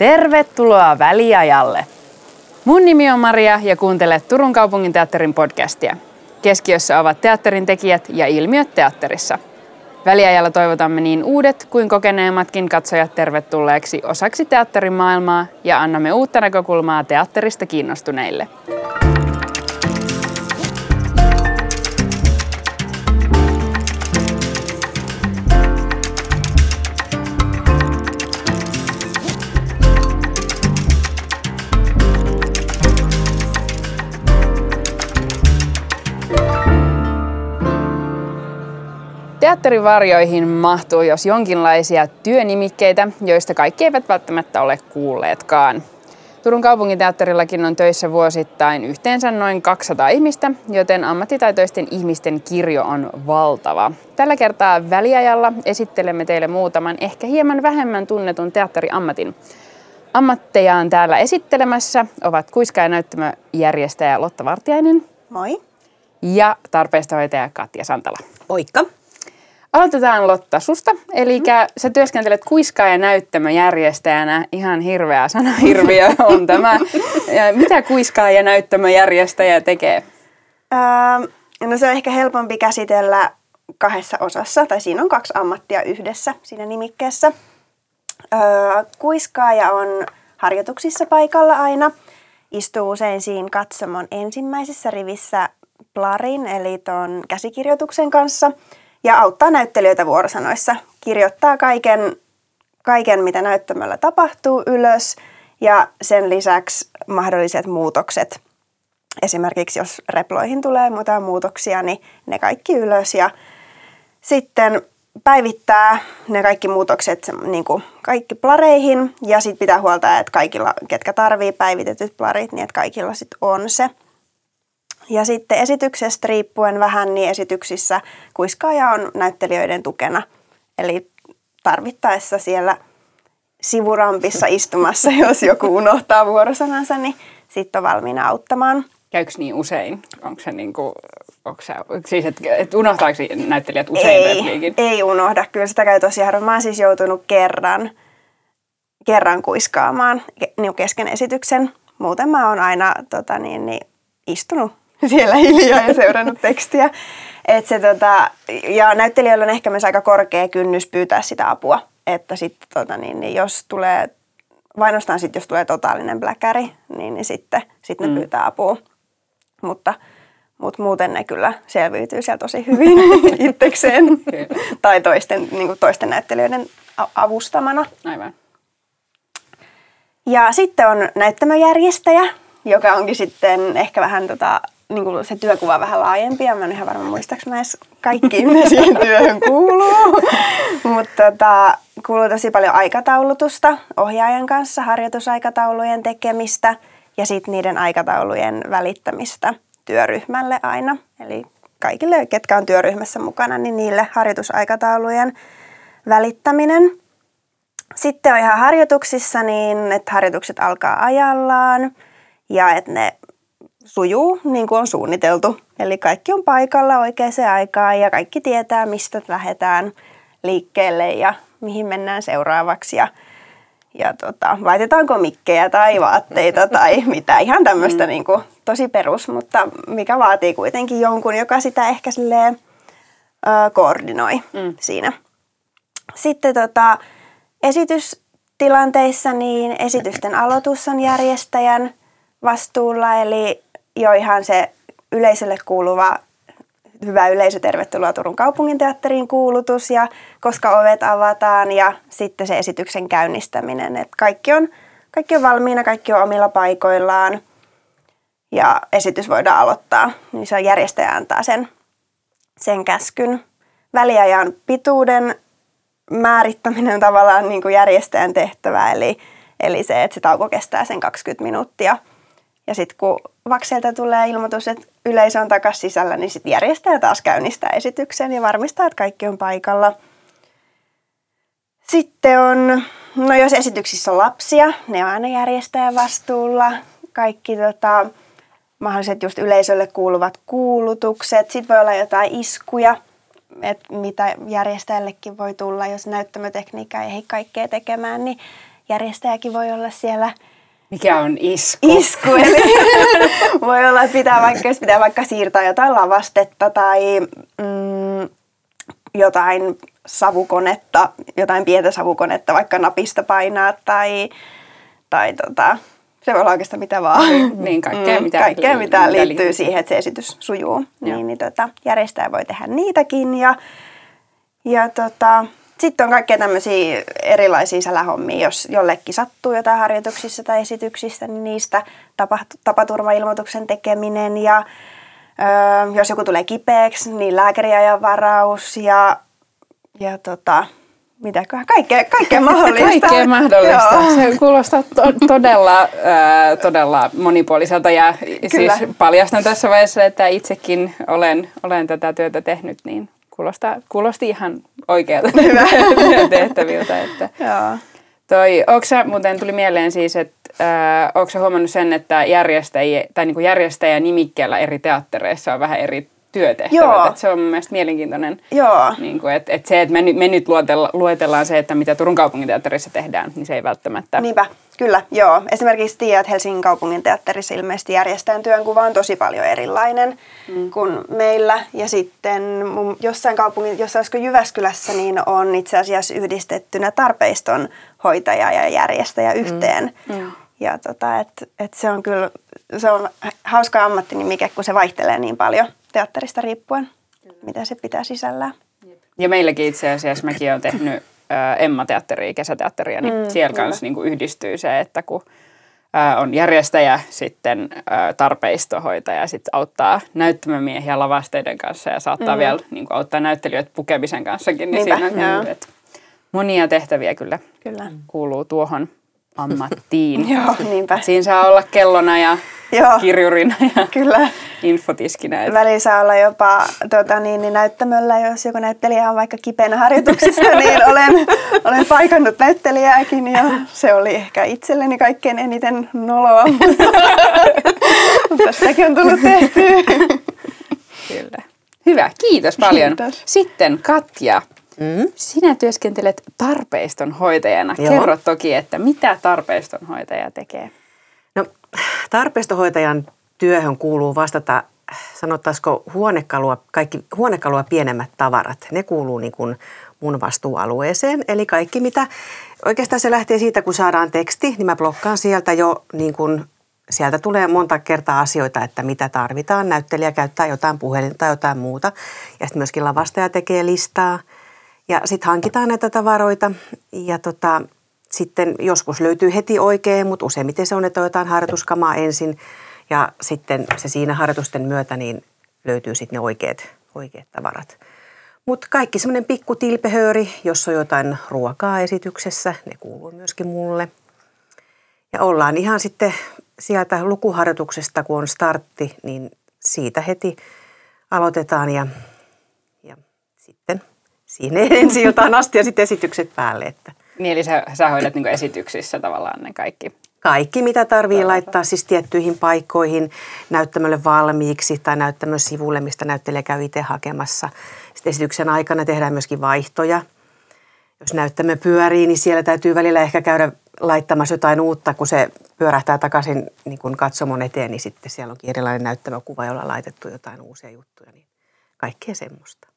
Tervetuloa väliajalle! Mun nimi on Maria ja kuuntelet Turun kaupungin teatterin podcastia. Keskiössä ovat teatterin tekijät ja ilmiöt teatterissa. Väliajalla toivotamme niin uudet kuin kokeneemmatkin katsojat tervetulleeksi osaksi teatterin maailmaa ja annamme uutta näkökulmaa teatterista kiinnostuneille. Teatterivarjoihin mahtuu jos jonkinlaisia työnimikkeitä, joista kaikki eivät välttämättä ole kuulleetkaan. Turun kaupunginteatterillakin on töissä vuosittain yhteensä noin 200 ihmistä, joten ammattitaitoisten ihmisten kirjo on valtava. Tällä kertaa väliajalla esittelemme teille muutaman ehkä hieman vähemmän tunnetun teatteriammatin. Ammattejaan täällä esittelemässä ovat kuiska- ja näyttämöjärjestäjä Lotta Vartiainen. Moi. Ja tarpeesta hoitaja Katja Santala. Moikka. Aloitetaan Lotta susta. Eli mm. sä työskentelet kuiskaa ja näyttämöjärjestäjänä. Ihan hirveä sanahirviö on tämä. Mitä kuiskaa ja näyttämöjärjestäjä tekee? Öö, no se on ehkä helpompi käsitellä kahdessa osassa, tai siinä on kaksi ammattia yhdessä siinä nimikkeessä. Öö, kuiskaaja on harjoituksissa paikalla aina. Istuu usein siinä katsomon ensimmäisessä rivissä plarin, eli tuon käsikirjoituksen kanssa – ja auttaa näyttelijöitä vuorosanoissa. Kirjoittaa kaiken, kaiken, mitä näyttämällä tapahtuu ylös ja sen lisäksi mahdolliset muutokset. Esimerkiksi jos reploihin tulee muuta muutoksia, niin ne kaikki ylös ja sitten päivittää ne kaikki muutokset niin kuin kaikki plareihin ja sitten pitää huolta, että kaikilla, ketkä tarvii päivitetyt plarit, niin että kaikilla sitten on se. Ja sitten esityksestä riippuen vähän, niin esityksissä kuiskaaja on näyttelijöiden tukena. Eli tarvittaessa siellä sivurampissa istumassa, jos joku unohtaa vuorosanansa, niin sitten on valmiina auttamaan. Käykö niin usein? Onko se niin kuin, onko se, siis että et unohtaako näyttelijät usein ei, repliikin? Ei unohda, kyllä sitä käy tosi harvoin. Mä oon siis joutunut kerran, kerran kuiskaamaan niin kesken esityksen. Muuten mä oon aina tota, niin, niin, istunut siellä hiljaa ja seurannut tekstiä. Et se, tota, ja näyttelijöillä on ehkä myös aika korkea kynnys pyytää sitä apua. Että sitten tota, niin, niin jos tulee, vainostaan sitten jos tulee totaalinen bläkäri, niin, niin sitten sit ne mm. pyytää apua. Mutta, mutta muuten ne kyllä selviytyy siellä tosi hyvin itsekseen. tai toisten, niin toisten näyttelijöiden avustamana. Aivan. Ja sitten on näyttämöjärjestäjä, joka onkin sitten ehkä vähän tota, niin kuin se työkuva vähän laajempi ja mä en ihan varma muistaaks mä edes kaikki, mitä siihen työhön kuuluu. Mutta tota, kuuluu tosi paljon aikataulutusta ohjaajan kanssa, harjoitusaikataulujen tekemistä ja sitten niiden aikataulujen välittämistä työryhmälle aina. Eli kaikille, ketkä on työryhmässä mukana, niin niille harjoitusaikataulujen välittäminen. Sitten on ihan harjoituksissa niin, että harjoitukset alkaa ajallaan ja että ne sujuu niin kuin on suunniteltu. Eli kaikki on paikalla oikeaan aikaan ja kaikki tietää, mistä lähdetään liikkeelle ja mihin mennään seuraavaksi. Ja, ja tota, laitetaanko mikkejä tai vaatteita tai mitä. Ihan tämmöistä mm. niin kuin, tosi perus, mutta mikä vaatii kuitenkin jonkun, joka sitä ehkä silleen, ö, koordinoi mm. siinä. Sitten tota, esitystilanteissa niin esitysten aloitus on järjestäjän vastuulla, eli jo ihan se yleisölle kuuluva hyvä yleisö, tervetuloa Turun kaupunginteatteriin kuulutus ja koska ovet avataan ja sitten se esityksen käynnistäminen. Et kaikki, on, kaikki on valmiina, kaikki on omilla paikoillaan ja esitys voidaan aloittaa. Niin se järjestäjä antaa sen, sen käskyn. Väliajan pituuden määrittäminen on tavallaan niin kuin järjestäjän tehtävä, eli, eli se, että se tauko kestää sen 20 minuuttia – ja sitten kun Vakselta tulee ilmoitus, että yleisö on takaisin sisällä, niin sitten järjestäjä taas käynnistää esityksen ja varmistaa, että kaikki on paikalla. Sitten on, no jos esityksissä on lapsia, ne on aina järjestäjän vastuulla. Kaikki tota, mahdolliset just yleisölle kuuluvat kuulutukset. Sitten voi olla jotain iskuja, että mitä järjestäjällekin voi tulla, jos näyttämötekniikka ei kaikkea tekemään, niin järjestäjäkin voi olla siellä Mikä on isku? isku. Eli voi olla, että pitää vaikka, jos pitää vaikka siirtää jotain lavastetta tai mm, jotain savukonetta, jotain pientä savukonetta vaikka napista painaa tai, tai tota, se voi olla oikeastaan mitä vaan. Niin, kaikkea, mitä, kaikkea, mitä, mitä liittyy, liittyy. siihen, että se esitys sujuu. Joo. Niin, niin tota, järjestäjä voi tehdä niitäkin ja, ja tota, sitten on kaikkea tämmöisiä erilaisia sälähommia, jos jollekin sattuu jotain harjoituksissa tai esityksistä, niin niistä tapaturmailmoituksen tekeminen ja jos joku tulee kipeäksi, niin lääkäriajan varaus ja, ja tota, mitäköhän, kaikkea, kaikkea mahdollista. Kaikkea mahdollista. Joo. Se kuulostaa to- todella, ää, todella monipuoliselta ja Kyllä. siis paljastan tässä vaiheessa, että itsekin olen, olen tätä työtä tehnyt, niin kuulostaa, kuulosti ihan oikealta tehtäviltä. Että. Joo. Toi, onko sä, muuten tuli mieleen siis, että äh, onko huomannut sen, että järjestäjä, tai niinku järjestäjä nimikkeellä eri teattereissa on vähän eri työtehtävät. Joo. Et se on mun mielestä mielenkiintoinen, Joo. niin kuin, että, että se, että me, nyt- me nyt luetella, luetellaan se, että mitä Turun kaupunginteatterissa tehdään, niin se ei välttämättä. Niinpä, kyllä, joo. Esimerkiksi tiedät, että Helsingin kaupungin teatterissa ilmeisesti järjestäjän työnkuva on tosi paljon erilainen mm. kuin meillä. Ja sitten mun, jossain kaupungin, jossain olisiko Jyväskylässä, niin on itse asiassa yhdistettynä tarpeiston hoitaja ja järjestäjä yhteen. Mm. Ja tota, et, et se on kyllä, se on hauska ammattinimike, kun se vaihtelee niin paljon teatterista riippuen, mitä se pitää sisällään. Ja meilläkin itse asiassa mäkin olen tehnyt Emma-teatteria, kesäteatteria, niin mm, siellä kanssa niin kuin yhdistyy se, että kun on järjestäjä, sitten tarpeistohoitaja, sitten auttaa näyttämömiehiä lavasteiden kanssa ja saattaa mm. vielä niin kuin, auttaa näyttelijöitä pukemisen kanssakin, niin Niinpä, siinä on kyllä, että monia tehtäviä kyllä Kyllä. kuuluu tuohon ammattiin. Joo, niinpä. Siinä saa olla kellona ja Joo. kirjurina ja Kyllä. infotiskinä. että- Välillä saa olla jopa tota, niin, niin näyttämöllä, jos joku näyttelijä on vaikka kipeänä harjoituksissa, niin olen, olen paikannut näyttelijääkin ja se oli ehkä itselleni kaikkein eniten noloa, mutta sitäkin on tullut tehtyä. Kyllä. Hyvä, kiitos paljon. Kiitos. Sitten Katja, Mm. sinä työskentelet tarpeistonhoitajana. Joo. Kerro toki, että mitä tarpeistonhoitaja tekee. No, tarpeistohoitajan työhön kuuluu vastata, sanottaisiko huonekalua, kaikki huonekalua pienemmät tavarat. Ne kuuluu niin kuin mun vastuualueeseen. Eli kaikki mitä, oikeastaan se lähtee siitä, kun saadaan teksti, niin mä blokkaan sieltä jo niin kuin Sieltä tulee monta kertaa asioita, että mitä tarvitaan. Näyttelijä käyttää jotain puhelinta tai jotain muuta. Ja sitten myöskin lavastaja tekee listaa. Ja sitten hankitaan näitä tavaroita. Ja tota, sitten joskus löytyy heti oikein, mutta useimmiten se on, että jotain harjoituskamaa ensin. Ja sitten se siinä harjoitusten myötä niin löytyy sitten ne oikeat, oikeat tavarat. Mutta kaikki semmoinen pikku tilpehööri, jos on jotain ruokaa esityksessä, ne kuuluu myöskin mulle. Ja ollaan ihan sitten sieltä lukuharjoituksesta, kun on startti, niin siitä heti aloitetaan ja, ja sitten siinä ensi iltaan asti ja sitten esitykset päälle. Että Niin, eli sä, sä hoidat niin esityksissä tavallaan ne kaikki. Kaikki, mitä tarvii laittaa siis tiettyihin paikkoihin näyttämölle valmiiksi tai näyttämön sivulle, mistä näyttelijä käy itse hakemassa. Sitten esityksen aikana tehdään myöskin vaihtoja. Jos näyttämö pyörii, niin siellä täytyy välillä ehkä käydä laittamassa jotain uutta, kun se pyörähtää takaisin niin kuin katsomon eteen, niin sitten siellä onkin erilainen näyttämökuva, jolla on laitettu jotain uusia juttuja. Niin kaikkea semmoista.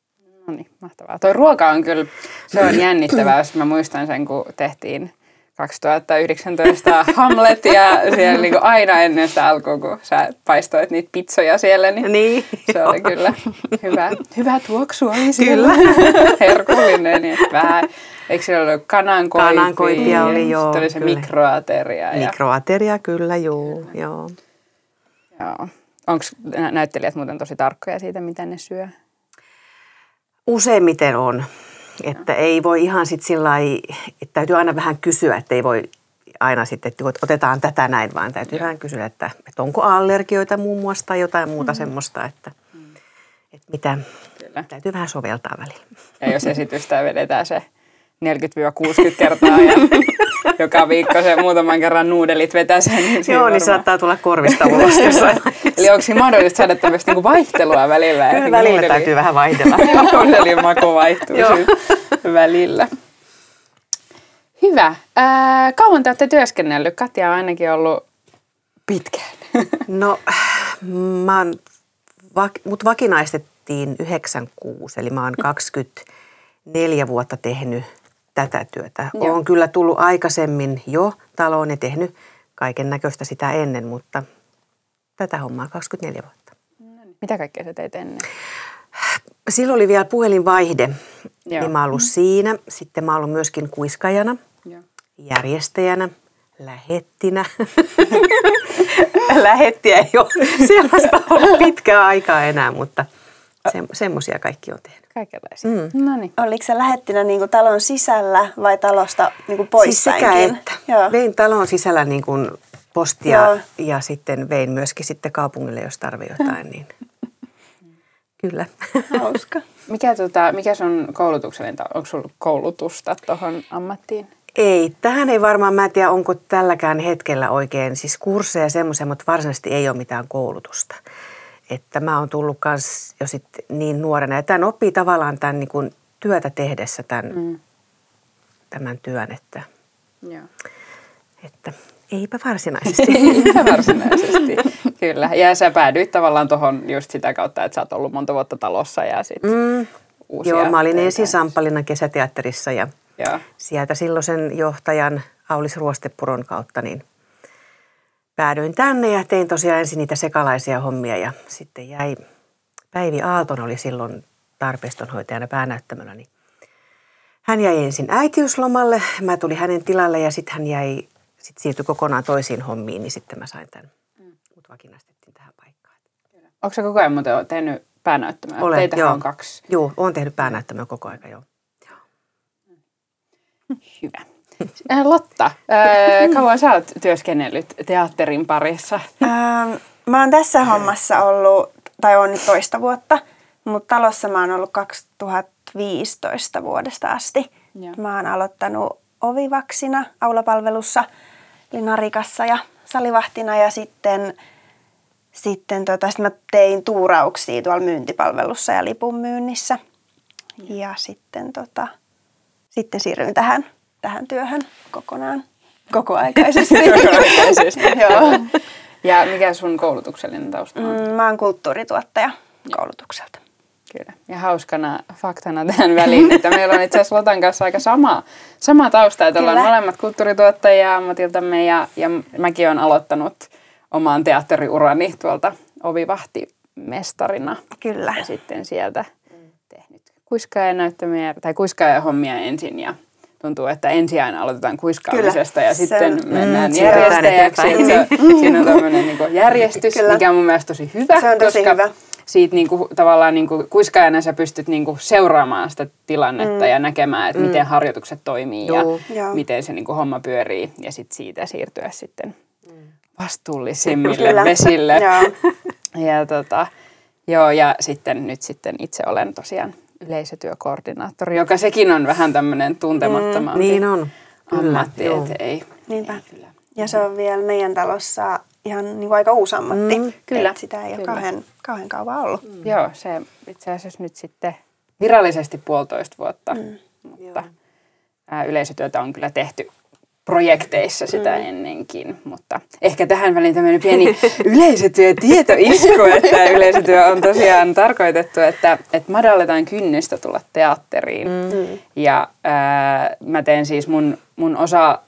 No niin, mahtavaa. Toi ruoka on kyllä, se on jännittävää, jos mä muistan sen, kun tehtiin 2019 Hamlet ja siellä niin aina ennen sitä alkua, kun sä paistoit niitä pizzoja siellä, niin, Niin, se oli kyllä hyvä, hyvä tuoksu oli Kyllä. siellä. Herkullinen, niin vähän, eikö siellä ollut kanankoipia? Kanankoipia oli, joo, Sitten oli se kyllä. mikroateria. Ja, Mikroateria kyllä, joo. joo. joo. Onko näyttelijät muuten tosi tarkkoja siitä, mitä ne syö? Useimmiten on. Että ei voi ihan sitten sillä että täytyy aina vähän kysyä, että ei voi aina sitten, että otetaan tätä näin, vaan täytyy vähän kysyä, että, että onko allergioita muun muassa tai jotain muuta mm. semmoista, että, että mitä Kyllä. täytyy vähän soveltaa välillä. Ja jos esitystä vedetään se 40-60 kertaa ja joka viikko se muutaman kerran nuudelit vetää sen. Niin Joo, niin varmaan- saattaa tulla korvista ulos. Eli onko siinä mahdollista saada tämmöistä niinku vaihtelua välillä? Kyllä Niinku välillä nuudeli- täytyy vähän vaihdella. Nuudelin maku vaihtuu välillä. Hyvä. Ää, kauan te olette työskennellyt? Katja on ainakin ollut pitkään. No, mä oon, mut vakinaistettiin 96, eli mä oon 24 vuotta tehnyt tätä työtä. Joo. Olen kyllä tullut aikaisemmin jo taloon ja tehnyt kaiken näköistä sitä ennen, mutta tätä hommaa 24 vuotta. Mitä kaikkea sä teit ennen? Silloin oli vielä puhelinvaihde, Joo. niin mä ollut siinä. Sitten mä ollut myöskin kuiskajana, Joo. järjestäjänä, lähettinä. Lähettiä ei ole sellaista ollut pitkää aikaa enää, mutta se, semmoisia kaikki on tehnyt. Kaikenlaisia. Mm. No niin. Oliko se lähettinä niin kuin talon sisällä vai talosta niin kuin Siis sekä että. Joo. Vein talon sisällä niin kuin postia Joo. ja sitten vein myöskin sitten kaupungille, jos tarvii jotain. Niin. Kyllä. Hauska. Mikä, tota, mikä sun koulutuksellinen, onko sulla koulutusta tuohon ammattiin? Ei, tähän ei varmaan, mä en tiedä onko tälläkään hetkellä oikein, siis kursseja ja semmoisia, mutta varsinaisesti ei ole mitään koulutusta. Että mä oon tullut kans jo sit niin nuorena ja tämän oppii tavallaan tämän niin kuin työtä tehdessä tämän, mm. tämän työn, että, Joo. että eipä varsinaisesti. Ihan varsinaisesti, kyllä. Ja sä päädyit tavallaan tuohon just sitä kautta, että sä oot ollut monta vuotta talossa ja sitten mm. uusia Joo, mä olin ensin Sampalina kesäteatterissa ja Joo. sieltä silloisen johtajan Aulis Ruostepuron kautta niin päädyin tänne ja tein tosiaan ensin niitä sekalaisia hommia ja sitten jäi, Päivi Aalton oli silloin tarpeistonhoitajana päänäyttämöllä, niin hän jäi ensin äitiyslomalle, mä tulin hänen tilalle ja sitten hän jäi, sitten siirtyi kokonaan toisiin hommiin, niin sitten mä sain tämän, mut vakinaistettiin tähän paikkaan. Onko sä koko ajan muuten tehnyt päänäyttämöä? Olen, Teitähän joo. on kaksi. Joo, oon tehnyt päänäyttämöä koko aika, joo. Hyvä. Äh, Lotta, äh, kauan sä oot työskennellyt teatterin parissa? Ähm, mä oon tässä hommassa ollut, tai on nyt toista vuotta, mutta talossa mä oon ollut 2015 vuodesta asti. Joo. Mä oon aloittanut ovivaksina aulapalvelussa, eli narikassa ja salivahtina ja sitten, sitten tota, sit mä tein tuurauksia tuolla myyntipalvelussa ja lipun myynnissä. Ja sitten, tota, sitten siirryin tähän, tähän työhön kokonaan kokoaikaisesti. Kokoaikaisesti. Joo. Ja mikä sun koulutuksellinen tausta on? Mm, mä oon kulttuurituottaja koulutukselta. Kyllä. Ja hauskana faktana tähän väliin, että meillä on itse asiassa Lotan kanssa aika sama, sama tausta, että ollaan Kyllä. molemmat kulttuurituottajia ammatiltamme ja, ja mäkin olen aloittanut oman teatteriurani tuolta ovivahtimestarina. Kyllä. Ja sitten sieltä tehnyt kuiskaajanäyttämiä tai kuiskaajahommia ensin ja tuntuu, että ensin aina aloitetaan kuiskaamisesta Kyllä. ja Se sitten on- mennään Mm, järjestäjäksi. että se- Siinä on tämmöinen niin järjestys, Kyllä. mikä on mun mielestä tosi hyvä, Se on tosi koska hyvä. siitä niinku, tavallaan niinku, kuiskaajana sä pystyt niinku seuraamaan sitä tilannetta mm. ja näkemään, että mm. miten harjoitukset toimii Joo. ja Joo. miten se niinku, homma pyörii ja sit siitä siirtyä sitten vastuullisemmille Kyllä. vesille. Joo. Ja, tota, joo, ja sitten nyt sitten itse olen tosiaan yleisötyökoordinaattori, joka sekin on vähän tämmöinen tuntemattomampi Niin on. Kyllä, ammatti, joo. että ei, Niinpä. ei kyllä. Ja se on vielä meidän talossa ihan niin kuin aika uusi ammatti. Mm, kyllä. Et sitä ei ole Kyllä. kauhean, kauhean kauan ollut. Mm. Joo, se itse asiassa nyt sitten virallisesti puolitoista vuotta, mm. mutta ää, yleisötyötä on kyllä tehty projekteissa sitä mm. ennenkin, mutta ehkä tähän väliin tämmöinen pieni yleisötyötietoisku, että yleisötyö on tosiaan tarkoitettu, että, että madalletaan kynnystä tulla teatteriin. Mm. Ja ää, mä teen siis mun, mun osa,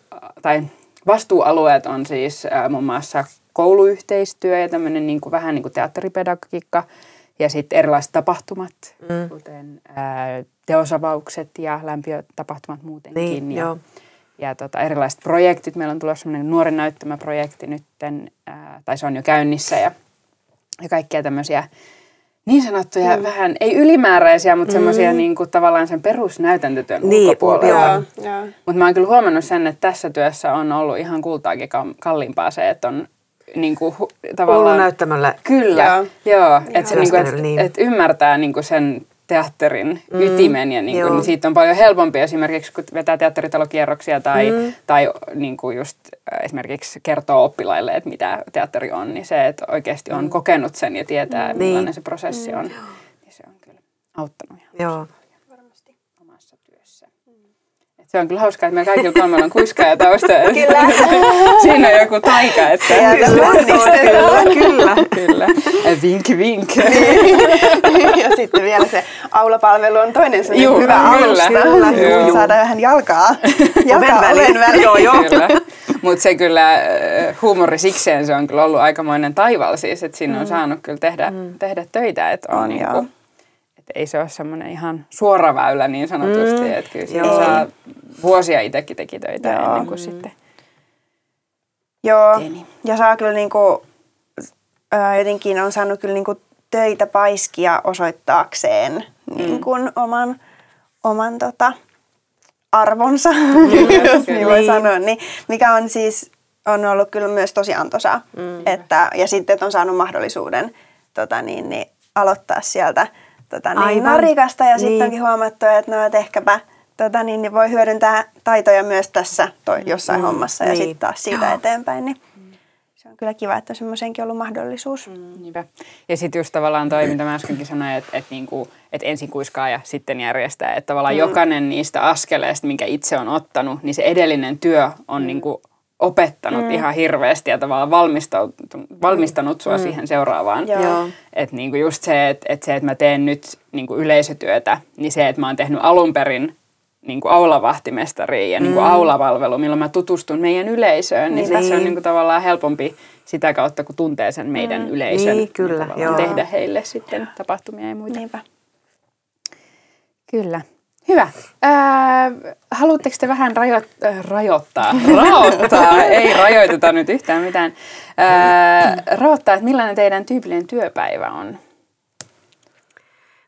tai vastuualueet on siis ää, muun muassa kouluyhteistyö ja tämmöinen niin kuin, vähän niin kuin teatteripedagogiikka ja sitten erilaiset tapahtumat, mm. kuten ää, teosavaukset ja lämpiötapahtumat muutenkin. Niin, ja, joo. Ja tota, erilaiset projektit. Meillä on tulossa semmoinen nuoren näyttämäprojekti nytten, ää, tai se on jo käynnissä ja, ja kaikkia tämmöisiä niin sanottuja mm. vähän, ei ylimääräisiä, mutta mm. semmoisia niin kuin, tavallaan sen perusnäytäntötyön Niin, ulkopuolella. Mutta mä oon kyllä huomannut sen, että tässä työssä on ollut ihan kultaakin kalliimpaa se, että on niin kuin, tavallaan... Ollut näyttämällä. Kyllä, joo. Joo. että se, niinku, et, niin. et ymmärtää niinku sen teatterin mm, ytimen ja niinku, joo. niin siitä on paljon helpompi esimerkiksi, kun vetää teatteritalokierroksia tai, mm. tai niinku just äh, esimerkiksi kertoo oppilaille, että mitä teatteri on, niin se, että oikeasti on mm. kokenut sen ja tietää, mm. millainen Niin. se prosessi on, niin se on kyllä auttanut ihan Joo. omassa työssä. Se on kyllä hauskaa, että meillä kaikilla kolmella on kuiskaaja tausta. Kyllä. Siinä on joku taika. Että Sieltä ponnistellaan. Kyllä. Kyllä. Vink, vink. ja sitten vielä se aulapalvelu on toinen sellainen Juu, hyvä kyllä. alusta, Kyllä. Juu, Joo. saada vähän jalkaa, jalkaa väliin. oven väliin. Joo, joo. Kyllä. Mutta se kyllä, äh, huumori sikseen se on kyllä ollut aikamoinen taival siis, että siinä on saanut kyllä tehdä, tehdä töitä, että on, On, niinku, että ei se ole semmoinen ihan suora väylä niin sanotusti, mm, että kyllä siinä joo. saa vuosia itsekin teki töitä Joo. ennen kuin sitten Joo, Teini. ja saa kyllä niinku, ää, jotenkin on saanut kyllä niinku töitä paiskia osoittaakseen mm. niinku oman, oman tota, arvonsa, jos niin voi Niin. sanoa. Niin, mikä on siis on ollut kyllä myös tosi antoisaa. Mm. Että, ja sitten, että on saanut mahdollisuuden tota, niin, niin, aloittaa sieltä tota, niin, Aivan. narikasta ja Niin. sitten onkin huomattu, että no, että ehkäpä tota, niin, niin voi hyödyntää taitoja myös tässä toi, jossain mm. hommassa ja Niin. sitten taas siitä eteenpäin. Niin se on kyllä kiva, että semmoisenkin ollut mahdollisuus. Mm. Niinpä. Ja sitten just tavallaan toi, mitä mä äskenkin sanoin, että et niinku, et ensin kuiskaa ja sitten järjestää. Että tavallaan mm. jokainen niistä askeleista, minkä itse on ottanut, niin se edellinen työ on mm. niinku opettanut mm. ihan hirveästi ja tavallaan valmistanut, valmistanut sua mm. siihen seuraavaan. Että niinku just se, että et se, että mä teen nyt niinku yleisötyötä, niin se, että mä oon tehnyt alun perin niinku aulavahtimestariin ja niinku aulapalvelu, milloin mä tutustun meidän yleisöön, niin, niin se on niinku tavallaan helpompi sitä kautta, kun tuntee sen meidän mm. yleisön. Niin, kyllä, tavallaan joo. Tehdä heille sitten tapahtumia ja muita. Niinpä. Kyllä. Hyvä. Ää, haluatteko te vähän rajo- äh, rajoittaa? Raottaa. Ei rajoiteta nyt yhtään mitään. Ää, raottaa, että millainen teidän tyypillinen työpäivä on?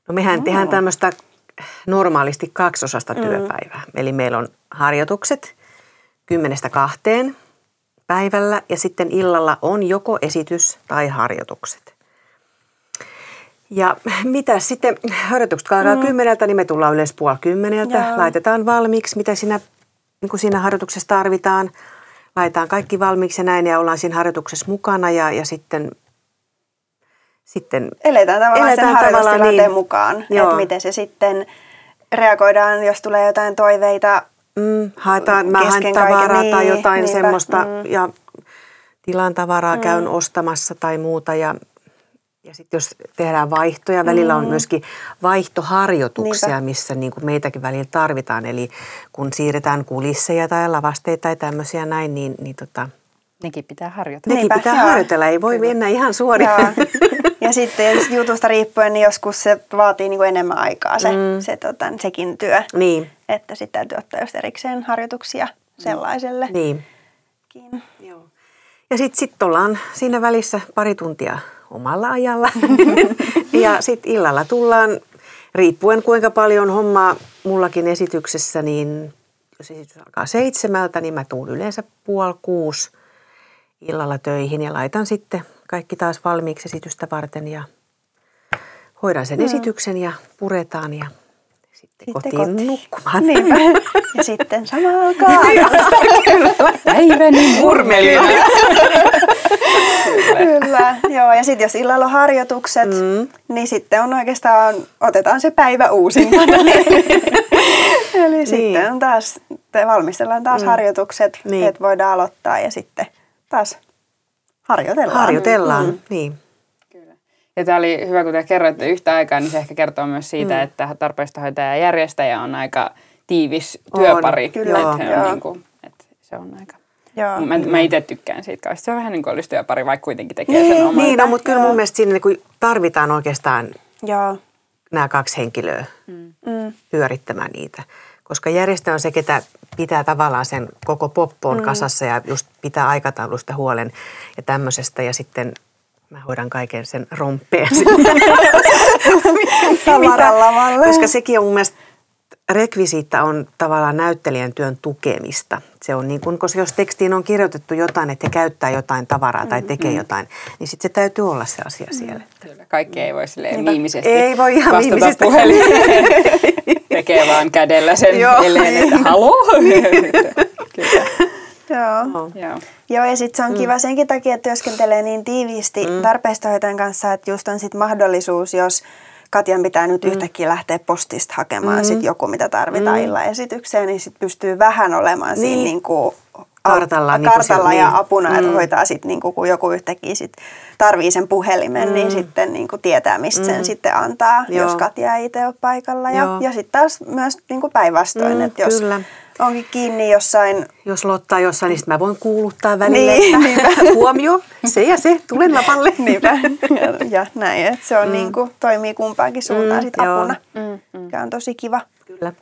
No mehän tehdään tämmöistä normaalisti kaksosasta työpäivää. Eli meillä on harjoitukset kymmenestä kahteen päivällä ja sitten illalla on joko esitys tai harjoitukset. Ja mitä sitten, harjoitukset alkaa mm. kymmeneltä, niin me tullaan yleensä puoli kymmeneltä. Joo. Laitetaan valmiiksi, mitä siinä, niin kuin siinä harjoituksessa tarvitaan. Laitetaan kaikki valmiiksi ja näin ja ollaan siinä harjoituksessa mukana ja, ja sitten, sitten Eletään tavallaan Eletään sen tavallaan harjoitustilanteen niin. mukaan, Joo. että miten se sitten reagoidaan, jos tulee jotain toiveita. Mm, haetaan, mä haen tavaraa kaiken, tai niin, jotain niinpä, semmoista mm. ja tilan tavaraa mm. käyn ostamassa tai muuta ja, ja sitten jos tehdään vaihtoja, välillä on myöskin vaihtoharjoituksia, Mm. Niinpä. missä niin kuin meitäkin välillä tarvitaan. Eli kun siirretään kulisseja tai lavasteita tai tämmöisiä näin, niin, niin tota, Nekin pitää harjoitella. nekin Niinpä, pitää joo. harjoitella, ei voi mennä ihan suoraan. Ja sitten jutusta riippuen, niin joskus se vaatii niin kuin enemmän aikaa se, mm. se tota, sekin työ. niin, Että sitten täytyy ottaa just erikseen harjoituksia sellaiselle. niin. Niin. Joo. Ja sitten sit ollaan siinä välissä pari tuntia omalla ajalla. ja sitten illalla tullaan, riippuen kuinka paljon hommaa mullakin esityksessä, niin jos esitys alkaa seitsemältä, niin mä tuun yleensä puoli kuusi illalla töihin ja laitan sitten kaikki taas valmiiksi esitystä varten ja hoidan sen esityksen ja puretaan ja sitten, Sitten kotiin, kotiin. nukkumaan. Niinpä. Ja sitten sama alkaa. Päiväni murmelina. Kyllä, joo. Ja sitten jos illalla on harjoitukset, mm. niin sitten on oikeastaan, otetaan se päivä uusimpana. Eli niin. sitten on taas, te valmistellaan taas mm. harjoitukset, Niin. niin. että voidaan aloittaa ja sitten taas harjoitellaan. Harjoitellaan, mm. niin. Kyllä. Ja tämä oli hyvä, kun te kerroitte yhtä aikaa, niin se ehkä kertoo myös siitä, mm. että tarpeistohoitaja ja järjestäjä on aika tiivis On, työpari. kyllä, että on joo. niin kuin, että se on aika... Joo. Mä, mä itse tykkään siitä kauheasti. Se on vähän niin kuin olisi työpari, vaikka kuitenkin tekee Niin, sen oman. Niin, no, mutta kyllä mun mielestä siinä niin kuin tarvitaan oikeastaan Joo. nämä kaksi henkilöä Mm. pyörittämään niitä. Koska järjestö on se, ketä pitää tavallaan sen koko poppoon mm. kasassa ja just pitää aikataulusta huolen ja tämmöisestä. Ja sitten mä hoidan kaiken sen romppeen. Tavaranlavalle. Koska sekin on mun mielestä rekvisiitta on tavallaan näyttelijän työn tukemista. Se on niin kuin, koska jos tekstiin on kirjoitettu jotain, että he käyttää jotain tavaraa tai tekee jotain, niin sitten se täytyy olla se asia siellä. Kyllä, kaikki ei voi silleen miimisesti Ei voi ihan vastata miimisesti. puhelimeen. Tekee vaan kädellä sen Joo. eleen, että haloo. Kyllä. Joo. Joo. Joo, ja sitten se on kiva senkin takia, että työskentelee niin tiiviisti mm. tarpeistohoitajan kanssa, että just on sit mahdollisuus, jos Katjan pitää nyt yhtäkkiä lähteä postista hakemaan sit joku, mitä tarvitaan mm. illan esitykseen, niin sit pystyy vähän olemaan niin. siinä niin kuin kartalla, niin kartalla se, ja niin. apuna, että mm. hoitaa sitten, niin kun joku yhtäkkiä sit tarvii sen puhelimen, niin mm. niin sitten niin kuin tietää, mistä mm. sen sitten antaa, Joo. jos Katja ei itse ole paikalla. Ja, ja sitten taas myös niin kuin päinvastoin, mm, että jos kyllä. Onkin kiinni jossain... Jos lottaa jossain, niin mä voin kuuluttaa välillä, niin, että huomio, se ja se, tulen lapalle. Niinpä, ja, ja näin, että se on mm. niin kuin, toimii kumpaankin suuntaan mm, sit apuna, mm, mm. mikä on tosi kiva. Kyllä.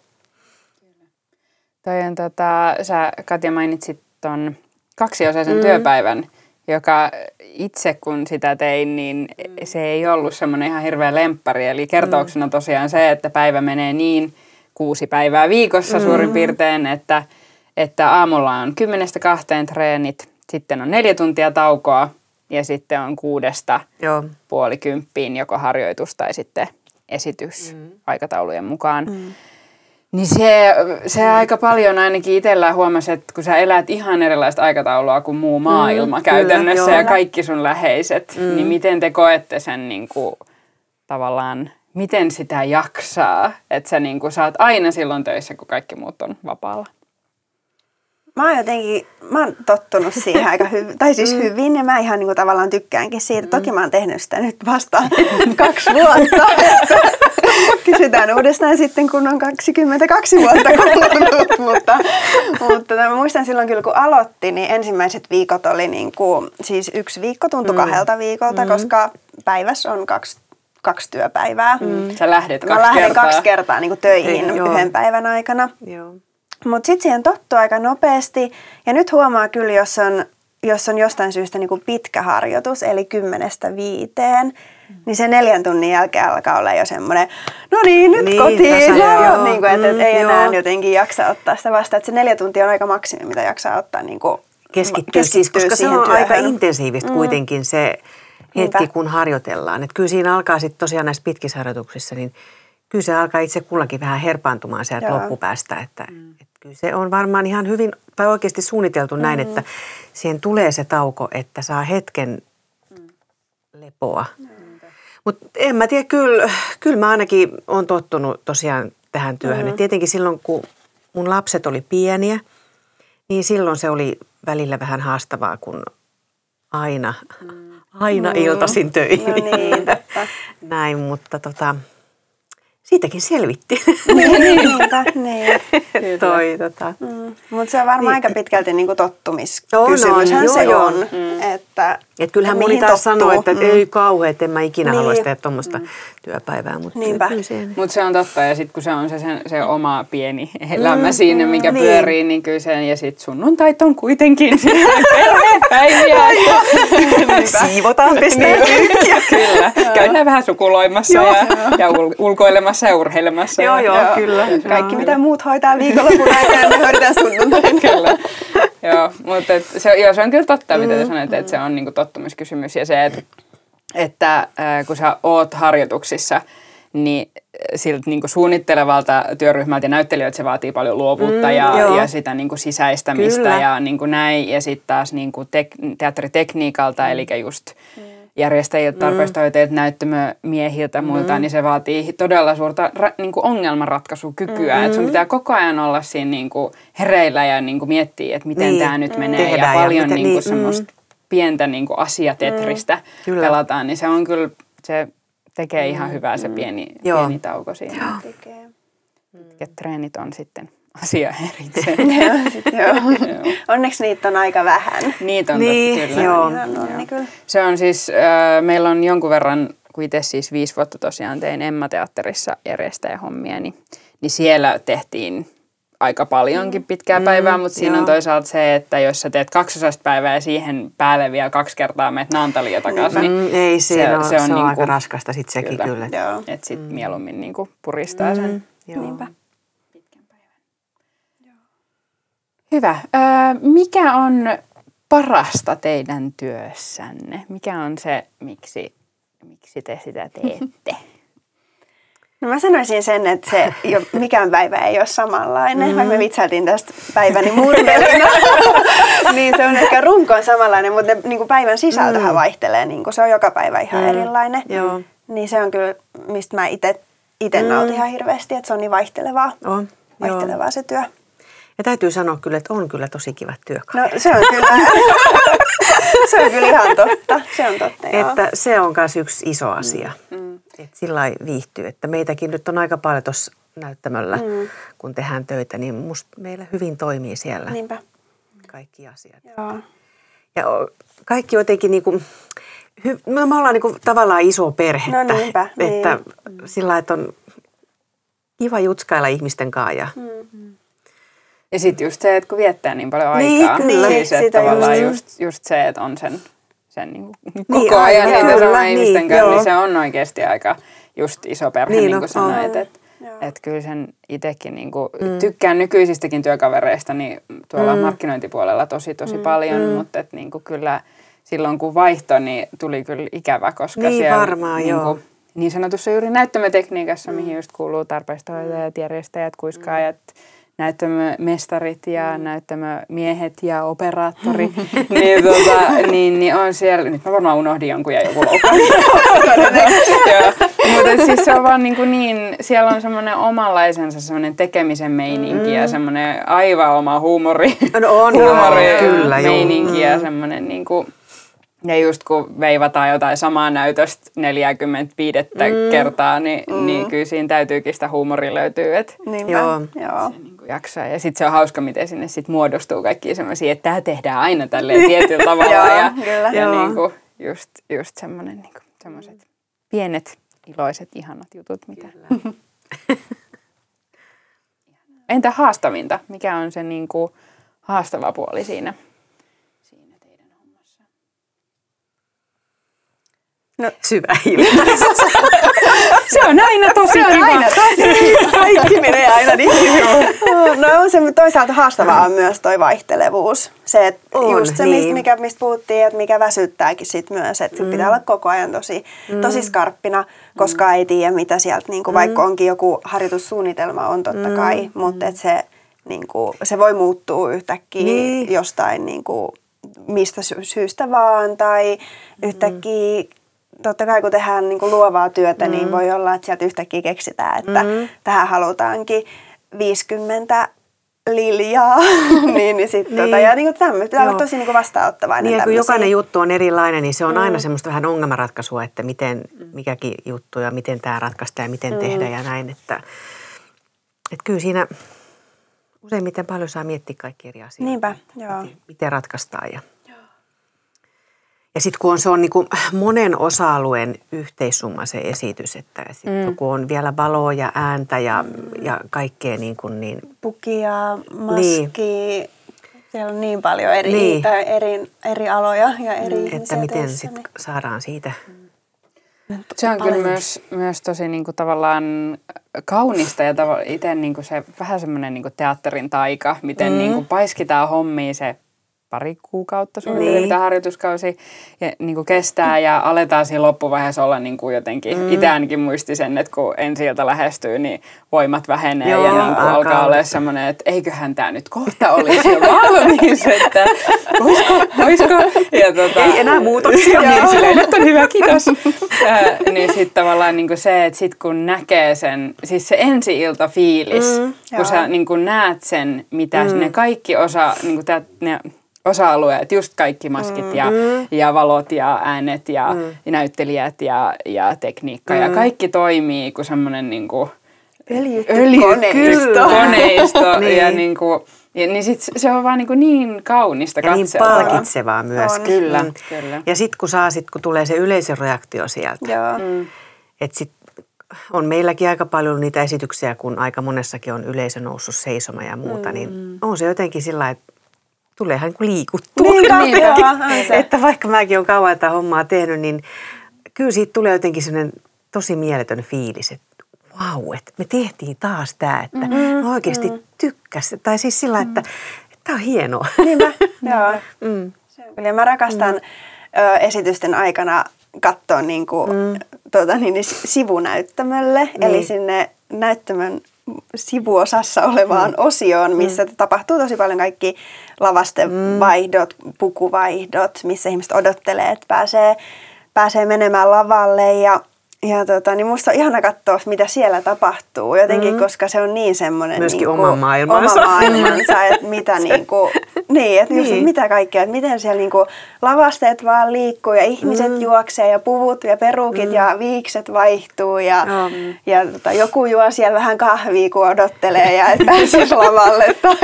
Toi on, tota, sä Katja mainitsit ton kaksiosaisen mm. työpäivän, joka itse kun sitä tein, niin se ei ollut semmoinen ihan hirveä lemppari. Eli kertauksena tosiaan se, että päivä menee niin kuusi päivää viikossa mm. suurin piirtein, että, että aamulla on kymmenestä kahteen treenit, sitten on neljä tuntia taukoa ja sitten on kuudesta Joo. puoli kymppiin joko harjoitus tai sitten esitys mm. aikataulujen mukaan. Mm. Niin se, se aika paljon ainakin itsellä huomasi, että kun sä elät ihan erilaista aikataulua kuin muu maailma mm, käytännössä kyllä, ja kaikki sun läheiset, mm. niin miten te koette sen niin kuin, tavallaan, miten sitä jaksaa, että sä niin kuin, saat aina silloin töissä, kun kaikki muut on vapaalla? mä oon jotenkin, mä oon tottunut siihen aika hyvin, tai siis mm. hyvin, ja mä ihan niin kuin tavallaan tykkäänkin siitä. Toki mä oon tehnyt sitä nyt vasta kaksi vuotta. Kysytään uudestaan sitten, kun on 22 vuotta kulunut. mutta, mutta mä muistan silloin kyllä, kun aloitti, niin ensimmäiset viikot oli niin kuin, siis yksi viikko tuntui mm. kahdelta viikolta, mm. koska päivässä on kaksi kaksi työpäivää. Mm. Sä lähdet kaksi Mä lähden kertaa. kaksi kertaa niin kuin töihin Ei, yhden päivän aikana. Joo. Mutta sitten siihen tottuu aika nopeasti. Ja nyt huomaa kyllä, jos on, jos on jostain syystä niin kuin pitkä harjoitus, eli kymmenestä viiteen, niin se neljän tunnin jälkeen alkaa olla jo semmoinen, no niin, nyt niin, kotiin. No, niin kuin, että mm, ei enää joo. jotenkin jaksa ottaa sitä vastaan. Että se neljä tuntia on aika maksimi, mitä jaksaa ottaa niin kuin keskittyy, keskittyy siis, koska se on työhön. aika intensiivistä mm. kuitenkin se hetki, Niinpä. kun harjoitellaan. Et kyllä siinä alkaa sitten tosiaan näissä pitkissä harjoituksissa, niin kyllä se alkaa itse kullakin vähän herpaantumaan sieltä Joo. loppupäästä. Että, mm. et kyllä se on varmaan ihan hyvin tai oikeasti suunniteltu mm. näin, että siihen tulee se tauko, että saa hetken mm. lepoa. Mm. Mutta en mä tiedä, kyllä, kyllä mä ainakin olen tottunut tosiaan tähän työhön. Mm-hmm. tietenkin silloin, kun mun lapset oli pieniä, niin silloin se oli välillä vähän haastavaa, kun aina, mm. Aina mm. iltasin töihin. No niin, Näin, mutta tota, siitäkin selvitti. Niin, niinpä, niin. Toi, tota. mm. Mutta se on varmaan niin. aika pitkälti niinku tottumiskysymyshän no, no, se joo, on. Mm. Että, et kyllähän moni taas sanoo, että mm. ei kauhean, että en mä ikinä niin. haluaisi tehdä tuommoista mm. Työpäivää. Mutta se, Mut se on totta ja sitten kun se on se, se, se oma pieni elämä mm. siinä, mikä niin. pyörii, niin kyllä sen ja sitten sunnuntait on kuitenkin päiviä. Siivotaan, pestään niin. Kyllä, käydään vähän sukuloimassa ja, ja ulkoilemassa ja urheilemassa. Joo, joo, kyllä. Kaikki mitä muut hoitaa viikonlopun aikana, me hoidetaan sunnuntain. Kyllä. Joo, mutta et se, joo, se on kyllä totta, mitä te mm. sanoitte, että se on niinku tottumiskysymys ja se, että, että äh, kun sä oot harjoituksissa, niin siltä niin kuin suunnittelevalta työryhmältä ja näyttelijöiltä se vaatii paljon luovuutta mm, ja, ja sitä niin kuin sisäistämistä Kyllä. ja niin kuin näin. Ja sitten taas niin kuin tek- teatteritekniikalta, mm. eli just mm järjestäjiltä, tarpeistohoitajilta, mm. näyttömiehiltä mm. muilta, niin se vaatii todella suurta ra, niin kuin ongelmanratkaisukykyä. Mm. Että sun pitää koko ajan olla siinä niin kuin hereillä ja niin kuin miettiä, että miten niin. tämä nyt menee. Tehdään ja paljon ja miten, niin kuin niin, semmoista mm. Pientä niin kuin asiatetristä mm. pelataan, niin se on kyllä, se tekee ihan hyvää se pieni, mm. pieni tauko siinä. Tekee. Mitkä treenit on sitten asia erikseen. Onneksi niitä on aika vähän. Niitä on niin, kyllä. Joo. Ihan kyllä. Se on siis, äh, meillä on jonkun verran, kun itse siis viisi vuotta tosiaan tein Emma-teatterissa järjestäjähommia, niin, niin siellä tehtiin aika paljonkin mm. pitkää mm, päivää, mutta siinä joo. on toisaalta se, että jos sä teet kaksosasta päivää ja siihen päälle vielä kaksi kertaa meet Naantalia takaisin, niin mm, ei, se, se, on, se on, se on niinku, aika raskasta sitten sekin kyllä. kyllä. Että sitten mm. mieluummin niinku puristaa mm, sen. Joo. Niinpä. Hyvä. mikä on parasta teidän työssänne? Mikä on se, miksi, miksi te sitä teette? No mä sanoisin sen, että se jo, mikään päivä ei ole samanlainen. Mm. Vaikka me vitsailtiin tästä päiväni murmelina, niin se on ehkä runkoon samanlainen, mutta ne, niin kuin päivän sisältöhän mm. vaihtelee. Niin kuin se on joka päivä ihan mm. erilainen. Joo. niin se on kyllä, mistä mä itse ite mm. nautin ihan hirveästi, että se on niin vaihtelevaa, On, vaihtelevaa joo. se työ. Ja täytyy sanoa kyllä, että on kyllä tosi kiva työkalu. No se on kyllä, se on kyllä ihan totta. Se on totta, joo. Että se on myös yksi iso asia. Mm. Että sillä lailla viihtyy. Että meitäkin nyt on aika paljon tuossa näyttämöllä, mm. kun tehdään töitä, niin musta meillä hyvin toimii siellä Niinpä. kaikki asiat. Joo. Ja kaikki jotenkin niinku, hy, me me ollaan niinku tavallaan iso perhettä. No niinpä, Että niin. sillä lailla, että on kiva jutskailla ihmisten kanssa. Ja, Mm. Ja sitten just se, että kun viettää niin paljon Niin, aikaa, kyllä. siis että Sitä tavallaan just. just, just se, että on sen, sen niin kuin Niin, koko ajan aivan, niitä kyllä, samaa niin, ihmisten kanssa, joo. niin se on oikeasti aika just iso perhe, Niin, niin, no, kuin sanoit. on. Että et kyllä sen itsekin niin kuin, mm. tykkään nykyisistäkin työkavereista niin tuolla mm. markkinointipuolella tosi tosi mm. paljon, mm. mutta et, niin kuin, kyllä silloin kun vaihto, niin tuli kyllä ikävä, koska Niin, siellä varmaan, niin, joo. kuin, niin sanotussa juuri näyttämötekniikassa, mm. mihin just kuuluu tarpeistohoitajat, järjestäjät, kuiskaajat, näyttämömestarit ja näyttämömiehet ja operaattori, niin, tota, niin, niin on siellä, nyt mä varmaan unohdin jonkun ja joku. Joo. Mutta siis se on vaan niin, kuin niin siellä on semmoinen omanlaisensa semmoinen tekemisen meininki mm. ja semmoinen aivan oma huumori, No on, joo, huumori kyllä, joo. meininki ja semmoinen niin kuin, ja just kun veivataan jotain samaa näytöstä 45 mm. kertaa, niin, mm. niin kyllä siinä täytyykin sitä huumoria löytyy, että Niinpä. Joo. Joo. Joo. niin jaksaa. Ja sitten se on hauska, miten sinne sit muodostuu kaikki semmoisia, että tämä tehdään aina tälleen tietyllä tavalla. Joo, ja kyllä. ja Joo. niin kuin just, just semmoinen niin semmoiset pienet, iloiset, ihanat jutut. Mitä. Entä haastavinta? Mikä on se niin kuin haastava puoli siinä, siinä teidän hommassa? Syvä hiljaisuus. Se on aina tosi Se on kiva. aina tosi Kaikki menee aina niin No on se toisaalta haastavaa on myös toi vaihtelevuus. Se, että On, just se, niin. mistä, mikä, mistä puhuttiin, että mikä väsyttääkin sit myös. Että mm. pitää olla koko ajan tosi, tosi skarppina, koska ei tiedä mitä sieltä, niin kuin, vaikka onkin joku harjoitussuunnitelma on totta kai, mutta että se, niin kuin, se voi muuttua yhtäkkiä Niin. jostain niin kuin, mistä sy- syystä vaan tai yhtäkkiä totta kai kun tehdään niin kuin luovaa työtä, mm. niin voi olla, että sieltä yhtäkkiä keksitään, että mm. tähän halutaankin 50 liljaa. niin, niin sit, Niin. Tota, ja niin kuin tämmöistä pitää olla Joo. tosi niin kuin vastaanottavainen. Niin, ja kun jokainen juttu on erilainen, niin se on aina semmoista vähän ongelmanratkaisua, että miten mikäkin juttu ja miten tämä ratkaistaan ja miten mm. tehdään ja näin. Että, että kyllä siinä useimmiten paljon saa miettiä kaikki eri asioita. Niinpä, joo. Miten, miten ratkaistaan. Ja, ja sitten kun on, se on niin kuin monen osa-alueen yhteissumma se esitys, että sit mm. kun on vielä valoa ja ääntä ja, ja kaikkea niin kuin niin Pukia, maski, siellä on niin paljon eri, Niin. tai eri, eri aloja ja eri ihmisiä että miten sitten niin- saadaan siitä Se on kyllä myös, myös tosi niin kuin tavallaan kaunista ja itse niin kuin se vähän semmoinen niin kuin teatterin taika, miten mm. niin kuin paiskitaan hommia se pari kuukautta suunnilleen, Niin. mitä harjoituskausi ja, niin kuin kestää ja aletaan siinä loppuvaiheessa olla niin kuin jotenkin, mm. itse ainakin muisti sen, että kun ensi ilta lähestyy, niin voimat vähenee Joo, ja niin kuin alkaa olla. semmoinen, että eiköhän tämä nyt kohta olisi jo valmis, että voisiko, voisiko. Ja tota, Ei enää muutoksia. niin, silleen, nyt on hyvä, kiitos. Ää, niin sitten tavallaan niin se, että sit kun näkee sen, siis se ensi-ilta fiilis, mm, kun joo. sä niin näet sen, mitä mm. ne kaikki osa, niin tää, ne osa-alueet, just kaikki maskit mm, ja, ja valot ja äänet ja, mm. ja näyttelijät ja, ja tekniikka mm. ja kaikki toimii kuin semmoinen niin kuin, öljytty koneisto. koneisto. Niin. ja, niin kuin, ja niin sit se on vaan niin, kuin niin kaunista Ja niin palkitsevaa myös. On. Kyllä, Mm. kyllä. Ja sitten kun saa, sit, kun tulee se yleisöreaktio sieltä, Joo. Mm. että sit on meilläkin aika paljon niitä esityksiä, kun aika monessakin on yleisö noussut seisomaan ja muuta, mm. niin on se jotenkin sillä että tulee ihan kuin liikuttua. Niinpä, Niinpä. joo, että vaikka mäkin olen kauan tätä hommaa tehnyt, niin kyllä siitä tulee jotenkin sellainen tosi mieletön fiilis, että vau, että me tehtiin taas tämä, että mm-hmm. mä oikeasti mm. tykkäsin. Tai siis sillä, että tämä on hienoa. Niinpä, joo. Mm. Se on kyllä. Mä rakastan ö, esitysten aikana katsoa niin kuin, mm. tuota, niin, niin sivunäyttämölle, niin. eli sinne näyttämön sivuosassa olevaan mm. osioon, missä mm. tapahtuu tosi paljon kaikki lavastevaihdot, mm. pukuvaihdot, missä ihmiset odottelee, että pääsee, pääsee menemään lavalle ja Ja tota, niin musta on ihana katsoa, mitä siellä tapahtuu jotenkin, mm. koska se on niin semmoinen... Myöskin niin oma maailmansa. Oma maailmansa, että mitä niin kuin, niin, että just, Niin. mitä kaikkea, että miten siellä niin kuin lavasteet vaan liikkuu ja ihmiset mm. juoksee ja puvut ja peruukit mm. ja viikset vaihtuu ja, Joo. ja tota, joku juo siellä vähän kahvia, kun odottelee ja et pääsisi lavalle. Tai,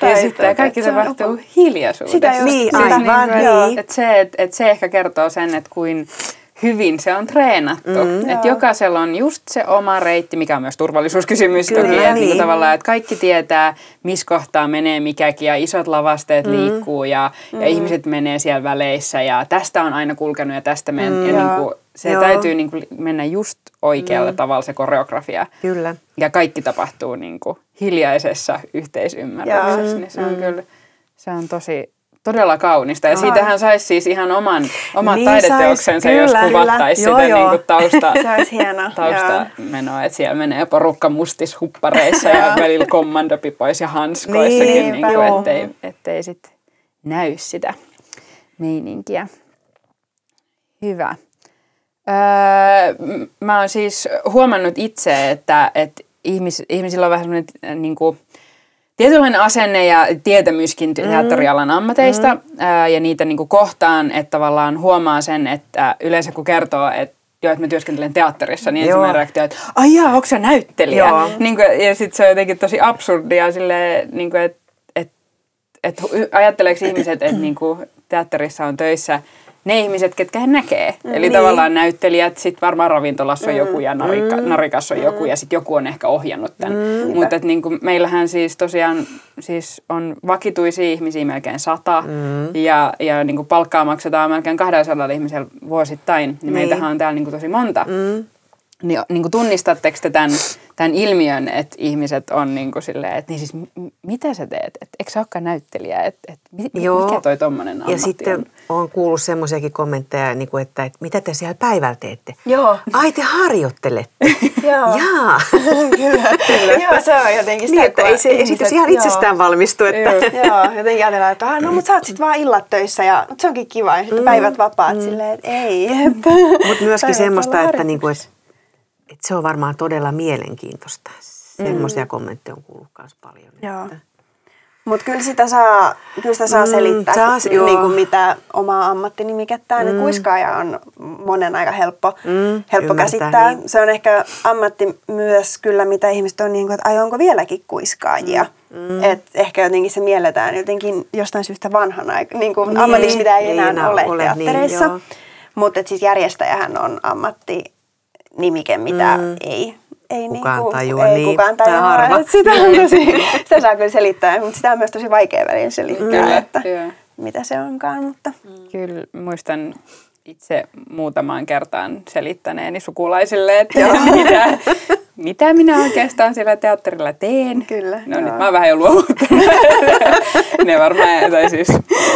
tai, Ja sitten tota, kaikki se on joku- hiljaisuudessa. Sitä just, Niin, sitä. aivan, Joo. niin. Et se, et, et se ehkä kertoo sen, että kuin hyvin se on treenattu. Mm, että jokaisella on just se oma reitti, mikä on myös turvallisuuskysymys Kyllä, toki. Että niin. tavallaan, että kaikki tietää, missä kohtaa menee mikäkin ja isot lavasteet mm. liikkuu ja, mm. ja ihmiset menee siellä väleissä ja tästä on aina kulkenut ja tästä men, mm, ja Joo. niinku, se Joo. täytyy niinku mennä just oikealla mm. tavalla se koreografia. Kyllä. Ja kaikki tapahtuu niinku hiljaisessa yhteisymmärryksessä. Niin se on kyllä, se on tosi, todella kaunista. Ja siitähän saisi siis ihan oman, oman Niin taideteoksensa, sais, jos kyllä, kuvattaisi kyllä. sitä Joo, niin kuin tausta, Se olisi hienoa. taustamenoa. Että siellä menee porukka mustishuppareissa ja välillä kommandopipoissa ja hanskoissakin, Niin, niin, joo. kuin, ettei, ettei sit näy sitä meininkiä. Hyvä. Öö, mä oon siis huomannut itse, että, että ihmis, ihmisillä on vähän semmoinen äh, niin kuin, tietynlainen asenne ja tietämyskin teatterialan ammateista mm. ää, ja niitä niin kuin kohtaan, että tavallaan huomaa sen, että yleensä kun kertoo, että joo, että mä työskentelen teatterissa, niin ensimmäinen reaktio, että ai jaa, onko sä näyttelijä? Joo. Niin kuin, ja sitten se on jotenkin tosi absurdia silleen, niin kuin, että et, et, ajatteleeko ihmiset, että niin kuin teatterissa on töissä ne ihmiset, ketkä he näkee. Eli Niin. tavallaan näyttelijät, sitten varmaan ravintolassa on joku ja narika, narikassa on joku ja sitten joku on ehkä ohjannut tämän. Mutta niin meillähän siis tosiaan siis on vakituisia ihmisiä melkein sata ja, ja niin kuin palkkaa maksetaan melkein 200 ihmisellä vuosittain. Niin, Niin. meitähän on täällä niin kuin tosi monta. Niin, niin kuin tunnistatteko te tämän, tämän ilmiön, että ihmiset on niin kuin silleen, että niin siis mitä sä teet? Et, eikö sä olekaan näyttelijä? Et, et, mi- mi- Joo. mikä toi tommonen ammatti Ja sitten on? On kuullut semmoisiakin kommentteja, niin kuin, että, että mitä te siellä päivällä teette? Joo. Ai te harjoittelette. Joo. Jaa. kyllä, kyllä. Joo, se on jotenkin sitä, niin, että ei se siitä ihan joo. itsestään valmistu. Että, Joo, jotenkin ajatellaan, että "Ah, no mutta sä oot sit vaan illat töissä ja mut se onkin kiva. Ja sitten päivät vapaat silleen, että ei. Että Mutta myöskin päivät semmoista, että, niinku, harjoituksissa. että, että se on varmaan todella mielenkiintoista. Semmoisia kommentteja on kuullut myös paljon. Joo. Että, Mutta kyllä sitä saa, kyllä sitä saa Mm, selittää, se- joo. niin kuin mitä omaa ammattinimikettään. Mm. Kuiskaaja on monen aika helppo, Mm, helppo käsittää. niin. Se on ehkä ammatti myös kyllä, mitä ihmiset on niin kuin, että ai onko vieläkin kuiskaajia. Mm. Et ehkä jotenkin se mielletään jotenkin jostain syystä vanhana niin kuin Niin, ammatiksi, mitä ei ei enää, enää ole, ole, niin, teattereissa. joo. Mutta siis järjestäjähän on ammattinimike, mitä mm. ei ei Kukaan niinku, tajua, ei niin. kukaan tajua. harva. Sitä, on tosi, sitä saa kyllä selittää, mutta sitä on myös tosi vaikea väliin selittää, Kyllä, että joo. mitä se onkaan. Mutta. Kyllä muistan itse muutamaan kertaan selittäneeni sukulaisille, että mitä, mitä minä oikeastaan siellä teatterilla teen. Kyllä, No nyt joo. mä oon vähän jo luovuttanut. ne varmaan, tai siis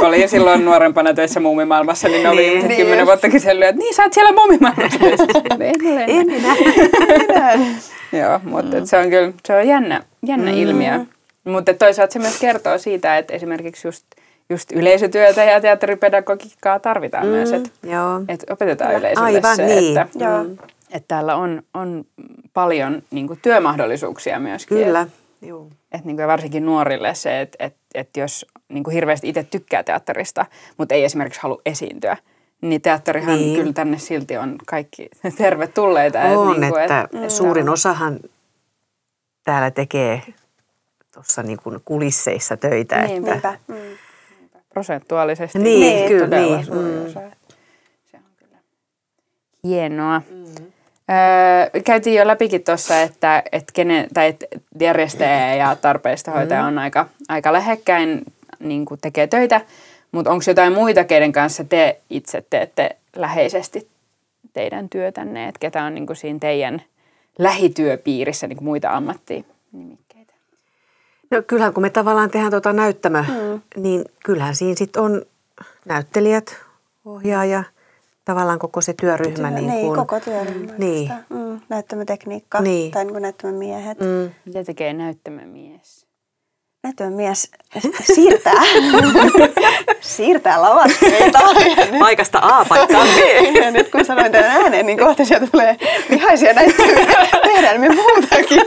olin silloin nuorempana töissä muumimaailmassa, niin ne oli Niin. niin, Niin kymmenen just. vuotta kysellyt, että niin sä oot siellä muumimaailmassa töissä. en ole en enää. enää. Joo, mutta mm. se on kyllä se on jännä, jännä mm. ilmiö. Mutta toisaalta se myös kertoo siitä, että esimerkiksi just, just yleisötyötä ja teatteripedagogiikkaa tarvitaan mm. myös, että et opetetaan yleisölle Aivan se, niin. että, Joo. että täällä on, on paljon niin kuin, työmahdollisuuksia myöskin. Kyllä. Että, Joo. että, niin kuin, varsinkin nuorille se, että, että, että jos niin kuin, hirveästi itse tykkää teatterista, mutta ei esimerkiksi halua esiintyä, niin teatterihan Niin. kyllä tänne silti on kaikki tervetulleita. On, niin kuin, että että suurin osahan täällä tekee tuossa niin kuin kulisseissa töitä. Niin, että, Niinpä. Mm. Prosentuaalisesti Niin, Niin, kyllä, todella niin. Mm. osa. Se on kyllä hienoa. Mm. Öö, käytiin jo läpikin tuossa, että, että, kenen, tai että järjestäjä ja tarpeista hoitaja on aika, aika lähekkäin, niin kuin tekee töitä, mutta onko jotain muita, keiden kanssa te itse teette läheisesti teidän työtänne, että ketä on niin kuin siinä teidän lähityöpiirissä niin kuin muita ammattinimikkeitä? No kyllähän kun me tavallaan tehdään tuota näyttämö, mm. niin kyllähän siinä sitten on näyttelijät, ohjaaja, tavallaan koko se työryhmä. Työ, niin, niin, kuin, koko työryhmä. Niin. Mm, näyttämötekniikka Niin. tai niin näyttämömiehet. Mm, Mitä tekee näyttämömies? Näyttävä mies siirtää, siirtää lavasteita. Paikasta A paikkaan B. Ja nyt kun sanoin tämän ääneen, niin kohta sieltä tulee vihaisia näyttäviä. Tehdään me muutakin.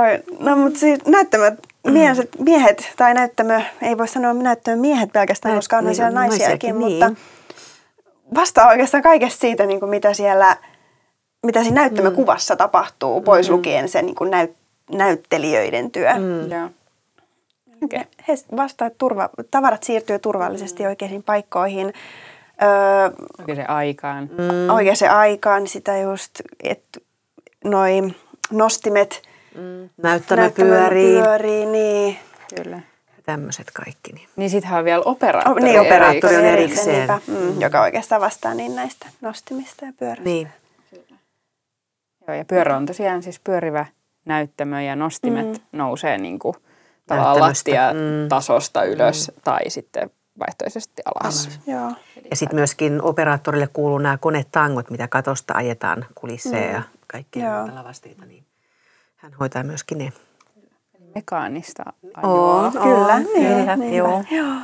Oi, no mutta siis näyttämät miehet, miehet, tai näyttämö, ei voi sanoa näyttämö miehet pelkästään, koska on niin, siellä naisiakin, naisiakin, mutta vastaa oikeastaan kaikesta siitä, niin kuin mitä siellä mitä siinä näyttämökuvassa tapahtuu, pois lukien se niin kuin näyt, näyttelijöiden työ. Mm. Joo. Okay. He vastaa, että turva, tavarat siirtyy turvallisesti mm. oikeisiin paikkoihin. Öö, Oikein aikaan. mm. Oikeaan aikaan sitä just, että noi nostimet mm. näyttämö pyörii. pyörii niin. Kyllä. Tämmöiset kaikki. Niin, niin sittenhän on vielä operaattori. Oh, niin, operaattori on erikseen. Niinpä, mm, joka oikeastaan vastaa niin näistä nostimista ja pyörästä. Niin. Joo, ja pyörä on tosiaan siis pyörivä näyttämö ja nostimet mm. nousee niin kuin tavallaan lattiatasosta mm. ylös mm. tai sitten vaihtoisesti alas. alas. Joo. Ja sitten myöskin operaattorille kuuluu nämä konetangot, mitä katosta ajetaan kulisseja mm. ja kaikkea näitä lavasteita, niin hän hoitaa myöskin ne. Mekaanista ajoa. On, kyllä, on, niin, kyllä, niin, joo. joo.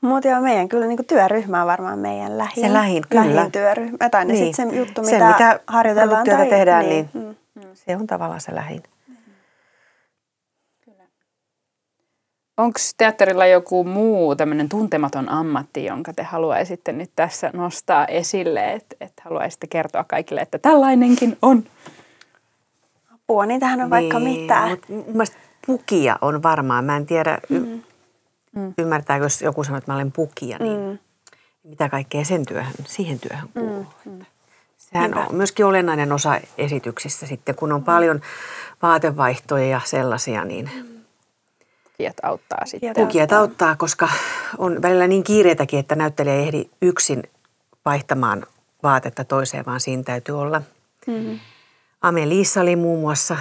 Mutta joo, meidän kyllä niin työryhmä on varmaan meidän lähin, se lähin, kyllä. lähin työryhmä. Tai niin. sitten se juttu, mitä, se, mitä harjoitellaan. Tai, tehdään, niin, niin mm. Se on tavallaan se lähin. Onko teatterilla joku muu tämmöinen tuntematon ammatti, jonka te haluaisitte nyt tässä nostaa esille, että et haluaisitte kertoa kaikille, että tällainenkin on? Apua, niitähän on niin, vaikka mitä. Mun mielestä pukia on varmaan, mä en tiedä, mm. Mm. Ymmärtääkö, jos joku sanoo, että mä olen pukia, niin mm. mitä kaikkea sen työhön, siihen työhön mm, kuuluu. Mm. Sehän Niinpä. on myöskin olennainen osa esityksissä sitten, kun on paljon vaatevaihtoja ja sellaisia, niin Pukijat auttaa sitten. Pukijat auttaa, koska on välillä niin kiireitäkin, että näyttelijä ei ehdi yksin vaihtamaan vaatetta toiseen, vaan siinä täytyy olla. Mm-hmm. Amelissa oli muun muassa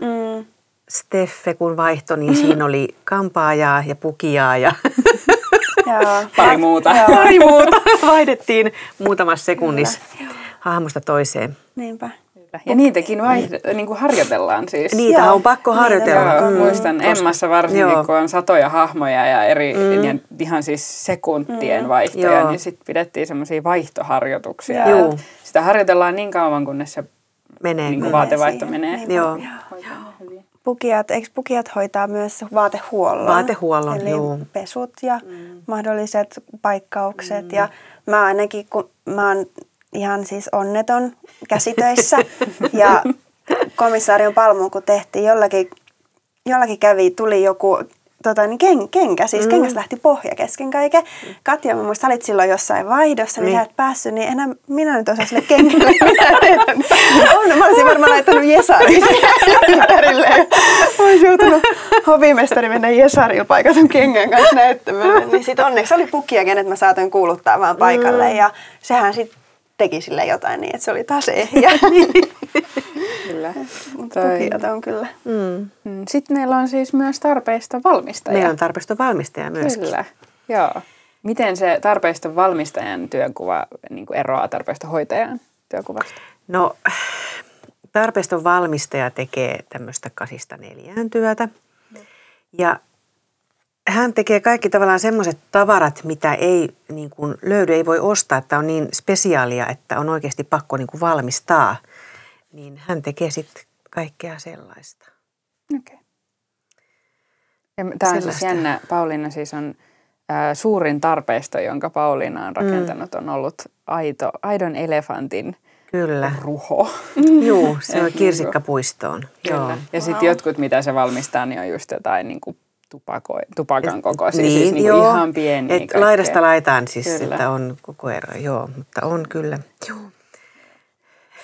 mm. Steffe kun vaihto, niin siinä oli kampaajaa ja pukijaa ja pari muuta. Pari muuta. Vaihdettiin muutamassa sekunnissa hahmosta toiseen. Niinpä. Ja niitäkin vaihde, niin kuin harjoitellaan siis. Niitä on pakko harjoitella. Joo, mm. Muistan Koska, Emmassa varsinkin, joo. kun on satoja hahmoja ja eri mm. ja ihan siis sekuntien mm. vaihtoja, joo. niin sitten pidettiin semmoisia vaihtoharjoituksia. Joo. Sitä harjoitellaan niin kauan, kunnes se menee. Niin kuin vaatevaihto menee. Joo. joo pukijat, eikö pukijat hoitaa myös vaatehuollon? Vaatehuollon, Eli joo. pesut ja mm. mahdolliset paikkaukset. Mm. Ja mä ainakin, kun mä oon ihan siis onneton käsitöissä ja komissaarion palmuun kun tehtiin, jollakin, jollakin kävi, tuli joku tota, niin ken, kenkä, siis mm. kengästä lähti pohja kesken kaiken. Katja, mä muistan, olit silloin jossain vaihdossa, niin, niin. sä et päässyt, niin enää minä nyt osaan sille kengälle on, mä olisin varmaan laittanut Jesarin ympärille. Mä olisin joutunut hovimestari mennä Jesarilla paikatun kengän kanssa näyttämään. Niin sit onneksi oli pukia, kenet mä saatoin kuuluttaa vaan paikalle mm. ja sehän sitten teki sille jotain niin, että se oli taas ehjä. kyllä. Mutta Toi... on kyllä. Mm. mm. Sitten meillä on siis myös tarpeista valmistaja. Meillä on tarpeista valmistaja myöskin. Kyllä, joo. Miten se tarpeista valmistajan työkuva niin kuin eroaa tarpeista hoitajan työkuvasta? No tarpeiston valmistaja tekee tämmöistä kasista neljään työtä. Ja hän tekee kaikki tavallaan semmoiset tavarat, mitä ei niin kuin löydy, ei voi ostaa, että on niin spesiaalia, että on oikeasti pakko niin kuin valmistaa. Niin hän tekee sitten kaikkea sellaista. Okei. Okay. Tämä on siis jännä. Pauliina siis on ä, suurin tarpeisto, jonka Pauliina on rakentanut, mm. on ollut aito, aidon elefantin Kyllä. ruho. Joo, se on kirsikkapuistoon. Kyllä. Joo. Ja sitten jotkut, mitä se valmistaa, niin on just jotain niin kuin tupako, tupakan kokoisia, niin, siis niin joo, ihan pieniä. Et laidasta laitaan siis, kyllä. että on koko ero, joo, mutta on kyllä. Joo.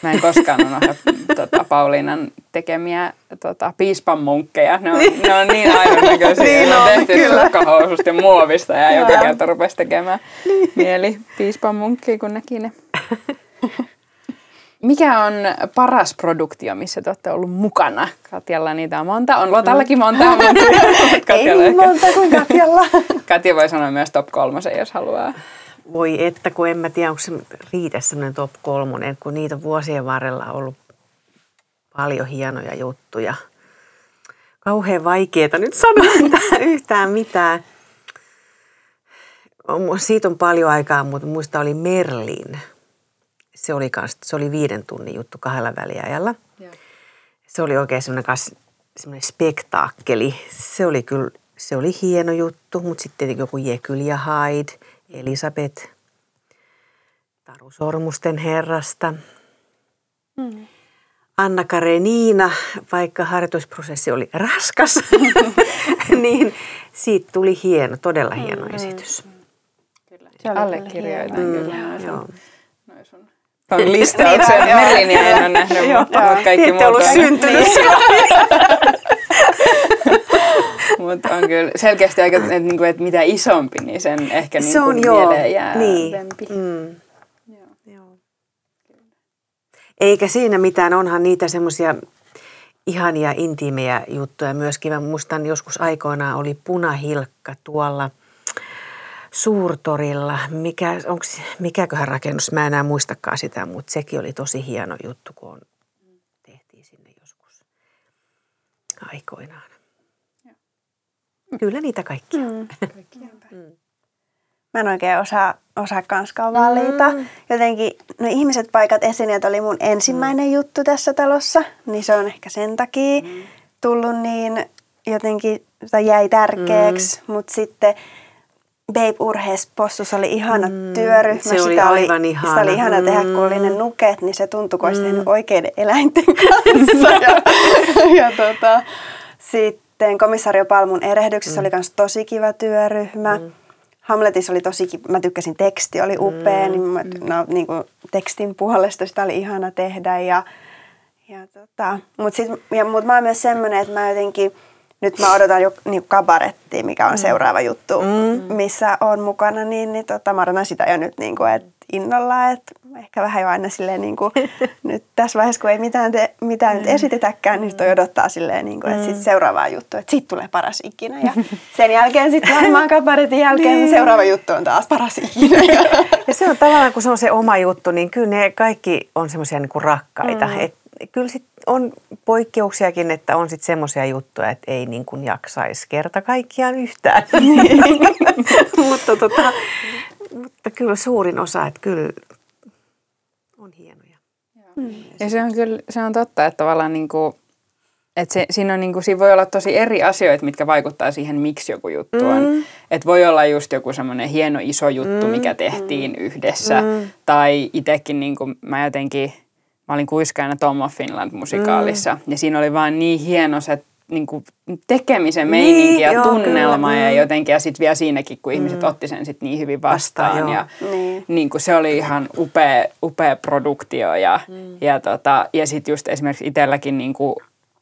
Mä en koskaan unohda tota, Pauliinan tekemiä tota, piispan munkkeja. Ne on niin, ne on niin aivan näköisiä. niin ne on tehty sukkahoususta ja muovista ja joka kerta rupesi tekemään niin. mieli piispan munkkiin, kun näki ne. Mikä on paras produktio, missä te olette ollut mukana? Katjalla niitä on monta. On Lotallakin monta. Mutta Ei niin monta kuin Katjalla. Katja voi sanoa myös top kolmosen, jos haluaa. Voi että, kun en mä tiedä, onko se riitä semmoinen top kolmonen, kun niitä vuosien varrella on ollut paljon hienoja juttuja. kauhean vaikeaa nyt sanoa yhtään mitään. Siitä on paljon aikaa, mutta muista oli Merlin. Se oli, kans, se oli viiden tunnin juttu kahdella väliajalla. Se oli oikein semmoinen, semmoinen spektaakkeli. Se oli kyllä, se oli hieno juttu, mutta sitten joku Jekyll ja Hyde, Elisabeth, Taru Sormusten herrasta. Mm. Anna Karenina, vaikka harjoitusprosessi oli raskas, niin siitä tuli hieno, todella hieno mm, esitys. Kyllä. Allekirjoitan mm, kyllä. Mm, joo. Noin sun on listauksen. niin, Merlinia en ole nähnyt, mutta, kaikki muut on. syntynyt Mutta on kyllä selkeästi aika, että, että, että mitä isompi, niin sen ehkä niin se on, mieleen jää niin. Mm. Eikä siinä mitään, onhan niitä semmoisia ihania intiimejä juttuja myöskin. Mä muistan joskus aikoinaan oli punahilkka tuolla Suurtorilla. Mikä, onks, mikäköhän rakennus, mä enää muistakaan sitä, mutta sekin oli tosi hieno juttu, kun on, tehtiin sinne joskus aikoinaan. Kyllä niitä kaikkia. Mm. Kaikkia. mm. Mä en oikein osaa, osaa kanskaan valita. Mm. Jotenkin no ihmiset, paikat, esineet oli mun ensimmäinen mm. juttu tässä talossa, niin se on ehkä sen takia mm. tullut niin jotenkin, tai jäi tärkeäksi. Mm. Mutta sitten Babe Urhees Possus oli ihana mm. työryhmä. Se oli sitä aivan oli, ihana. Sitä oli ihana tehdä, kun oli ne mm. nuket, niin se tuntui, kun olisi mm. oikeiden eläinten kanssa. ja, ja tota, sitten komisario Palmun erehdyksessä mm. oli myös tosi kiva työryhmä. Mm. Hamletissa oli tosi, mä tykkäsin teksti, oli upea, mm, niin, mä, mm. no, niin kuin tekstin puolesta sitä oli ihana tehdä. Ja, ja tota, mutta mut mä oon myös semmoinen, että mä jotenkin, nyt mä odotan jo niin kabarettia, mikä on mm. seuraava juttu, mm. missä on mukana, niin, niin tota, mä odotan sitä jo nyt, niin kuin, että innolla, että ehkä vähän jo aina silleen niin kuin, nyt tässä vaiheessa, kun ei mitään, te, mitään nyt mm. esitetäkään, niin toi odottaa silleen, niin kuin, että sit mm. seuraavaa juttu, että sit tulee paras ikinä. Ja sen jälkeen sitten varmaan kaparetin jälkeen niin. seuraava juttu on taas paras ikinä. Ja se on tavallaan, kun se on se oma juttu, niin kyllä ne kaikki on semmoisia niin rakkaita. Mm. Et, kyllä sit on poikkeuksiakin, että on sitten semmoisia juttuja, että ei niin kuin jaksaisi kerta kaikkiaan yhtään. mutta, tota, mutta kyllä suurin osa, että kyllä on hienoja. Mm. Ja se on kyllä se on totta, että tavallaan niin kuin, että se, siinä, on niin kuin, siinä voi olla tosi eri asioita, mitkä vaikuttaa siihen, miksi joku juttu on. Mm. Että voi olla just joku semmoinen hieno iso juttu, mm. mikä tehtiin mm. yhdessä. Mm. Tai itsekin niin kuin, mä jotenkin, mä olin kuiskaina Tom of Finland musikaalissa. Mm. Ja siinä oli vaan niin hieno se niin kuin tekemisen meininki niin, ja joo, tunnelma kyllä, ja mm. jotenkin, ja sitten vielä siinäkin, kun mm. ihmiset otti sen sit niin hyvin vastaan. Vasta, ja niin. Niin kuin se oli ihan upea, upea produktio ja, mm. ja, tota, ja sitten just esimerkiksi itselläkin niin kuin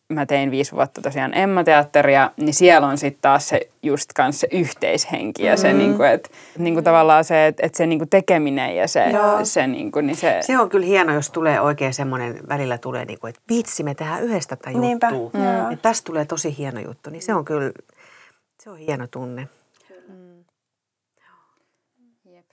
mä tein viisi vuotta tosiaan Emma-teatteria, niin siellä on sitten taas se just kanssa se yhteishenki ja se mm. niinku, että niinku tavallaan se, että et se niinku tekeminen ja se, se, niinku, niin se... Se on kyllä hieno, jos tulee oikein semmoinen, välillä tulee niinku, että vitsi me tehdään yhdestä tätä juttua. Mm. Tästä tulee tosi hieno juttu, niin se on kyllä, se on hieno tunne. Mm. Jep.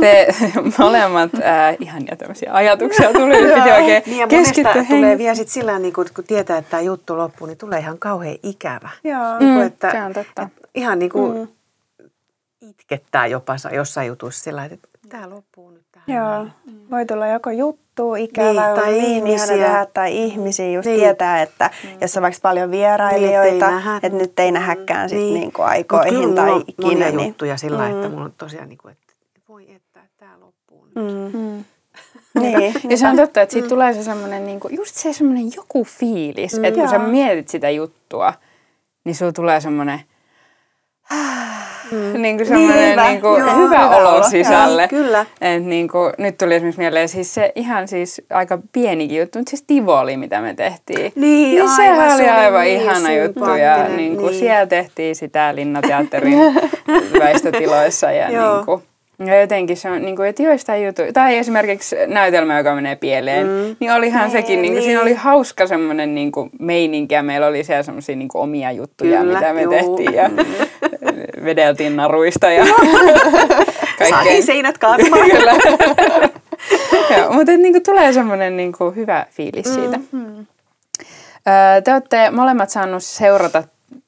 Te molemmat äh, ihania tämmöisiä ajatuksia tuli, piti oikein niin ja keskittyä. tulee vielä sit sillä niin kun, kun tietää, että tämä juttu loppuu, niin tulee ihan kauhean ikävä. Joo, niin kuin, että, se on totta. Että ihan niin kuin mm. itkettää jopa jossain jutussa sillä että tämä loppuu nyt tähän. Joo, mm. voi tulla joko juttu ikävä niin, tai niin ihmisiä. Tehdä, tai ihmisiä just niin. tietää, että mm. jos on vaikka paljon vierailijoita, niin, että nyt ei nähäkään sit niin. niinku aikoihin tai ikinä. Niin. juttuja sillä, mm. että mulla on tosiaan niin kuin, että voi että tämä loppuu nyt. Mm. Mm. niin. Ja se on totta, että siitä mm. tulee se semmoinen, niinku, just se semmoinen joku fiilis, mm. että kun sä mietit sitä juttua, niin sulla tulee semmoinen mm. niin kuin semmoinen niin, hyvä, niin kuin, joo, hyvä, hyvä olo sisälle. Joo, kyllä. Et niin kuin, nyt tuli esimerkiksi mieleen siis se ihan siis aika pienikin juttu, mutta siis Tivoli, mitä me tehtiin. Niin, niin aivan, sehän oli aivan niin ihana juttu ja niin kuin, niin. siellä tehtiin sitä Linnateatterin väistötiloissa ja niin kuin, ja jotenkin se on, niin kuin, että joistain jutu, tai esimerkiksi näytelmä, joka menee pieleen, mm. niin olihan nee, sekin, niin kuin, niin. siinä oli hauska semmoinen niin kuin, meininki ja meillä oli siellä semmoisia niin omia juttuja, Kyllä, mitä me juu. tehtiin ja vedeltiin naruista ja kaikkea. Saatiin seinät kaatumaan. Kyllä. Joo, mutta niin kuin, tulee semmoinen niin kuin, hyvä fiilis siitä. Mm. Öö, Te olette molemmat saanut seurata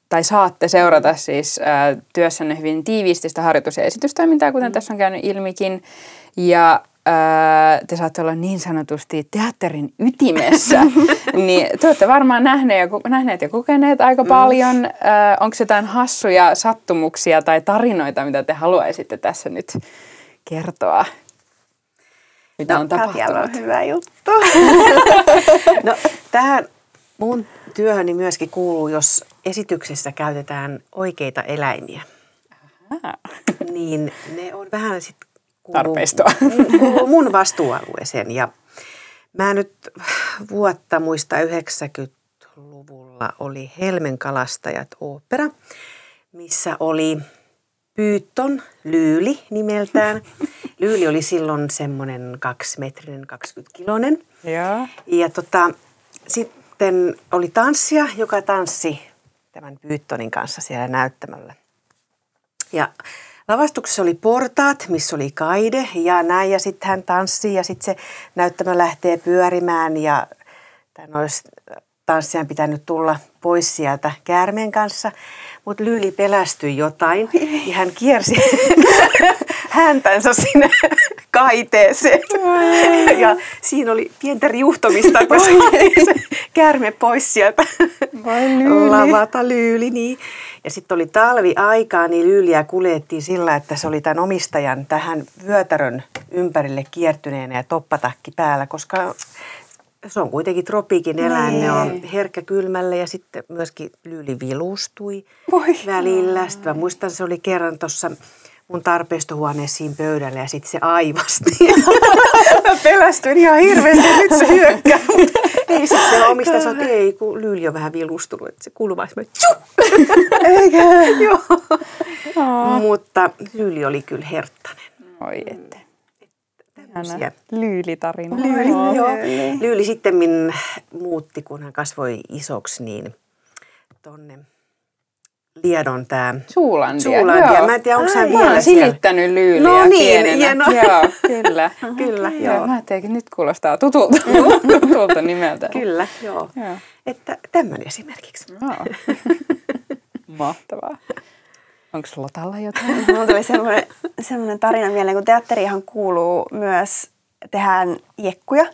tai saatte seurata siis äh, työssänne hyvin tiiviisti sitä harjoitus- ja esitystoimintaa, kuten mm. tässä on käynyt ilmikin. Ja te saatte olla niin sanotusti teatterin ytimessä, niin te olette varmaan nähneet ja, nähneet ja kokeneet aika mm. paljon. Äh, Onko jotain hassuja sattumuksia tai tarinoita, mitä te haluaisitte tässä nyt kertoa? Mitä no, on tapahtunut? on hyvä juttu. no, tähän mun työhöni myöskin kuuluu, jos esityksessä käytetään oikeita eläimiä. Aha. Niin ne on vähän sit Tarpeistoa. Kuuluu mun vastuualueeseen. Ja mä nyt vuotta muista 90-luvulla oli Helmen kalastajat opera, missä oli Pyytton Lyyli nimeltään. Lyyli oli silloin semmoinen kaksimetrinen, 20 kilonen. Ja, ja tota, sitten oli tanssia, joka tanssi tämän Pyyttonin kanssa siellä näyttämällä. Ja lavastuksessa oli portaat, missä oli kaide ja näin ja sitten hän tanssii ja sitten se näyttämä lähtee pyörimään ja tämän olisi tanssijan pitänyt tulla pois sieltä käärmeen kanssa. Mutta Lyyli pelästyi jotain ja hän kiersi häntänsä sinne kaiteeseen. Ja siinä oli pientä riuhtomista, kun se käärme pois sieltä lyyli. lyyli. Niin. Ja sitten oli talvi aikaa, niin lyyliä kuljettiin sillä, että se oli tämän omistajan tähän vyötärön ympärille kiertyneenä ja toppatakki päällä, koska se on kuitenkin tropiikin eläin, nee. ne on niin. herkkä kylmälle ja sitten myöskin lyyli vilustui Voi välillä. Sitten mä muistan, se oli kerran tuossa mun tarpeistohuoneessiin pöydälle ja sitten se aivasti. mä pelästyin ihan hirveästi, nyt se hyökkää. ei sitten se omista sanoi, että ei, kun lyyli on vähän vilustunut, että se kuuluu vaan Eikä? Joo. Oh. Mutta lyyli oli kyllä herttainen. Oi ette. Lyylitarina. Lyyli, oh. joo. Lyyli sitten muutti, kun hän kasvoi isoksi, niin tonne Liedon tämä Suulandia. Suulandia. Mä en tiedä, onko hän vielä silittänyt lyyliä No niin, pienenä. hienoa. Joo, kyllä. kyllä, joo. joo. Mä ajattelin, että nyt kuulostaa tutulta, tutulta nimeltä. Kyllä, joo. joo. Että tämmöinen esimerkiksi. Joo. Mahtavaa. Onko Lotalla jotain? Mulla tuli semmoinen, semmoinen tarina mieleen, kun teatterihan kuuluu myös, tehdään jekkuja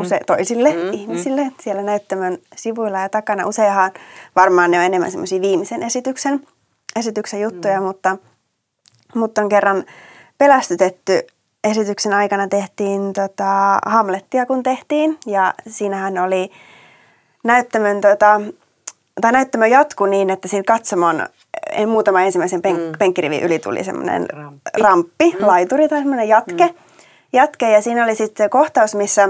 use, mm. toisille mm, ihmisille mm. siellä näyttämön sivuilla ja takana. Useinhan varmaan ne on enemmän semmoisia viimeisen esityksen, esityksen juttuja, mm. mutta, mutta on kerran pelästytetty esityksen aikana tehtiin tota, Hamlettia, kun tehtiin. Ja siinähän oli näyttämön, tota, tai näyttämö jatku niin, että siinä katsomon en muutama ensimmäisen pen, mm. penkkirivin yli tuli semmoinen ramppi, ramppi mm. laituri tai semmoinen jatke. Mm. jatke. Ja siinä oli sitten kohtaus, missä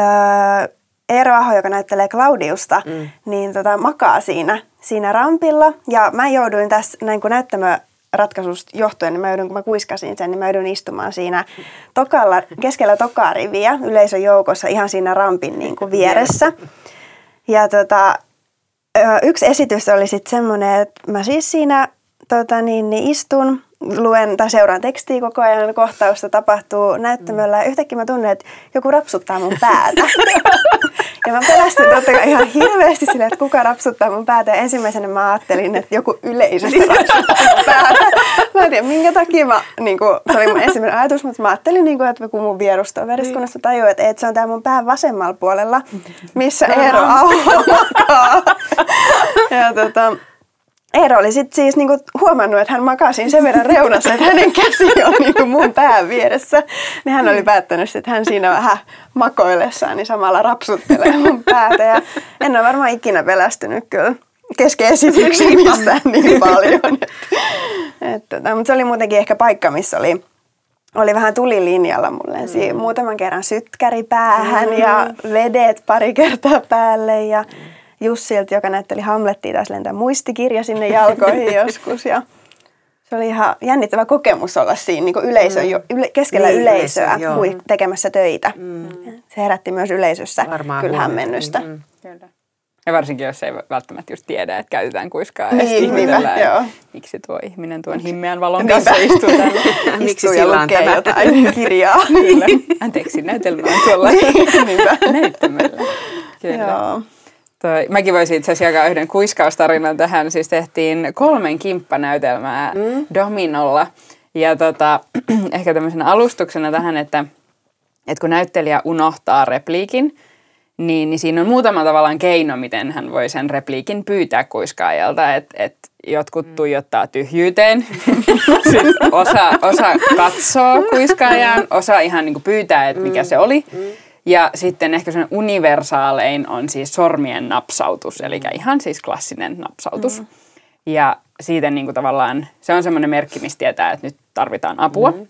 öö, Eero Aho, joka näyttelee Claudiusta, mm. niin tota, makaa siinä, siinä rampilla. Ja mä jouduin tässä näin kun näyttämö ratkaisusta johtuen, niin mä joudun, kun mä kuiskasin sen, niin mä joudun istumaan siinä tokalla, keskellä tokaa riviä yleisön joukossa ihan siinä rampin niin kuin vieressä. Ja tota, yksi esitys oli sitten semmoinen, että mä siis siinä tota, niin, niin istun luen tai seuraan tekstiä koko ajan, kohtausta tapahtuu näyttämöllä ja yhtäkkiä mä tunnen, että joku rapsuttaa mun päätä. ja mä pelästyin totta kai ihan hirveästi sille, että kuka rapsuttaa mun päätä. Ja ensimmäisenä mä ajattelin, että joku yleisöstä rapsuttaa mun päätä. Mä en tiedä, minkä takia mä, niin kuin, se oli mun ensimmäinen ajatus, mutta mä ajattelin, niin kuin, että kun mun vierustoveriskunnassa niin. tajuu, että, että se on tää mun pään vasemmalla puolella, missä Eero Auho makaa. ja tota, Eero oli sitten siis niinku huomannut, että hän makasi sen verran reunassa, että hänen käsi on niinku mun pään vieressä. Niin hän oli päättänyt, että hän siinä vähän makoillessaan niin samalla rapsuttelee mun päätä. Ja en ole varmaan ikinä pelästynyt kyllä kesken esityksen mistään niin paljon. että, että, mutta se oli muutenkin ehkä paikka, missä oli oli vähän tulilinjalla mulle. Mm. Muutaman kerran sytkäri päähän mm. ja vedet pari kertaa päälle ja mm Jussilta, joka näytteli Hamlettia, taas lentää muistikirja sinne jalkoihin joskus. Ja se oli ihan jännittävä kokemus olla siinä niin yleisö, mm. yle, keskellä niin, yleisöä yleisö, tekemässä töitä. Mm. Se herätti myös yleisössä Varmaan kyllä hämmennystä. Mm. Kyllä. Ja varsinkin, jos ei välttämättä just tiedä, että käytetään kuiskaa niin, niinpä, miksi tuo ihminen tuon himmeän valon kanssa istuu täällä. miksi sillä on tämä jotain kirjaa. Kyllä. Anteeksi, näytelmä on tuolla näyttämällä. Kyllä. Joo. Toi, mäkin voisin itse asiassa jakaa yhden kuiskaustarinan tähän. Siis tehtiin kolmen kimppanäytelmää mm. Dominolla. Ja tota, ehkä tämmöisenä alustuksena tähän, että, että kun näyttelijä unohtaa repliikin, niin, niin siinä on muutama tavallaan keino, miten hän voi sen repliikin pyytää kuiskaajalta. Että et jotkut mm. tuijottaa tyhjyyteen, osa, osa katsoo kuiskaajan, osa ihan niin pyytää, että mikä mm. se oli. Mm. Ja sitten ehkä sen universaalein on siis sormien napsautus, eli ihan siis klassinen napsautus. Mm. Ja siitä niin kuin tavallaan, se on semmoinen merkki, mistä tietää, että nyt tarvitaan apua. Mm.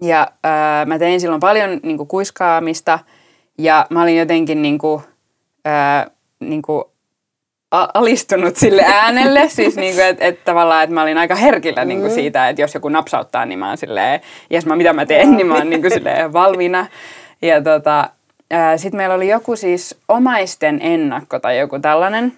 Ja äh, mä tein silloin paljon niin kuin kuiskaamista ja mä olin jotenkin niin kuin, äh, niin kuin alistunut sille äänelle, siis niin kuin, että, että tavallaan, että mä olin aika herkillä niin kuin siitä, että jos joku napsauttaa, niin mä oon silleen, jes mä mitä mä teen, niin mä oon niin kuin silleen valmiina. Ja tota, sitten meillä oli joku siis omaisten ennakko tai joku tällainen.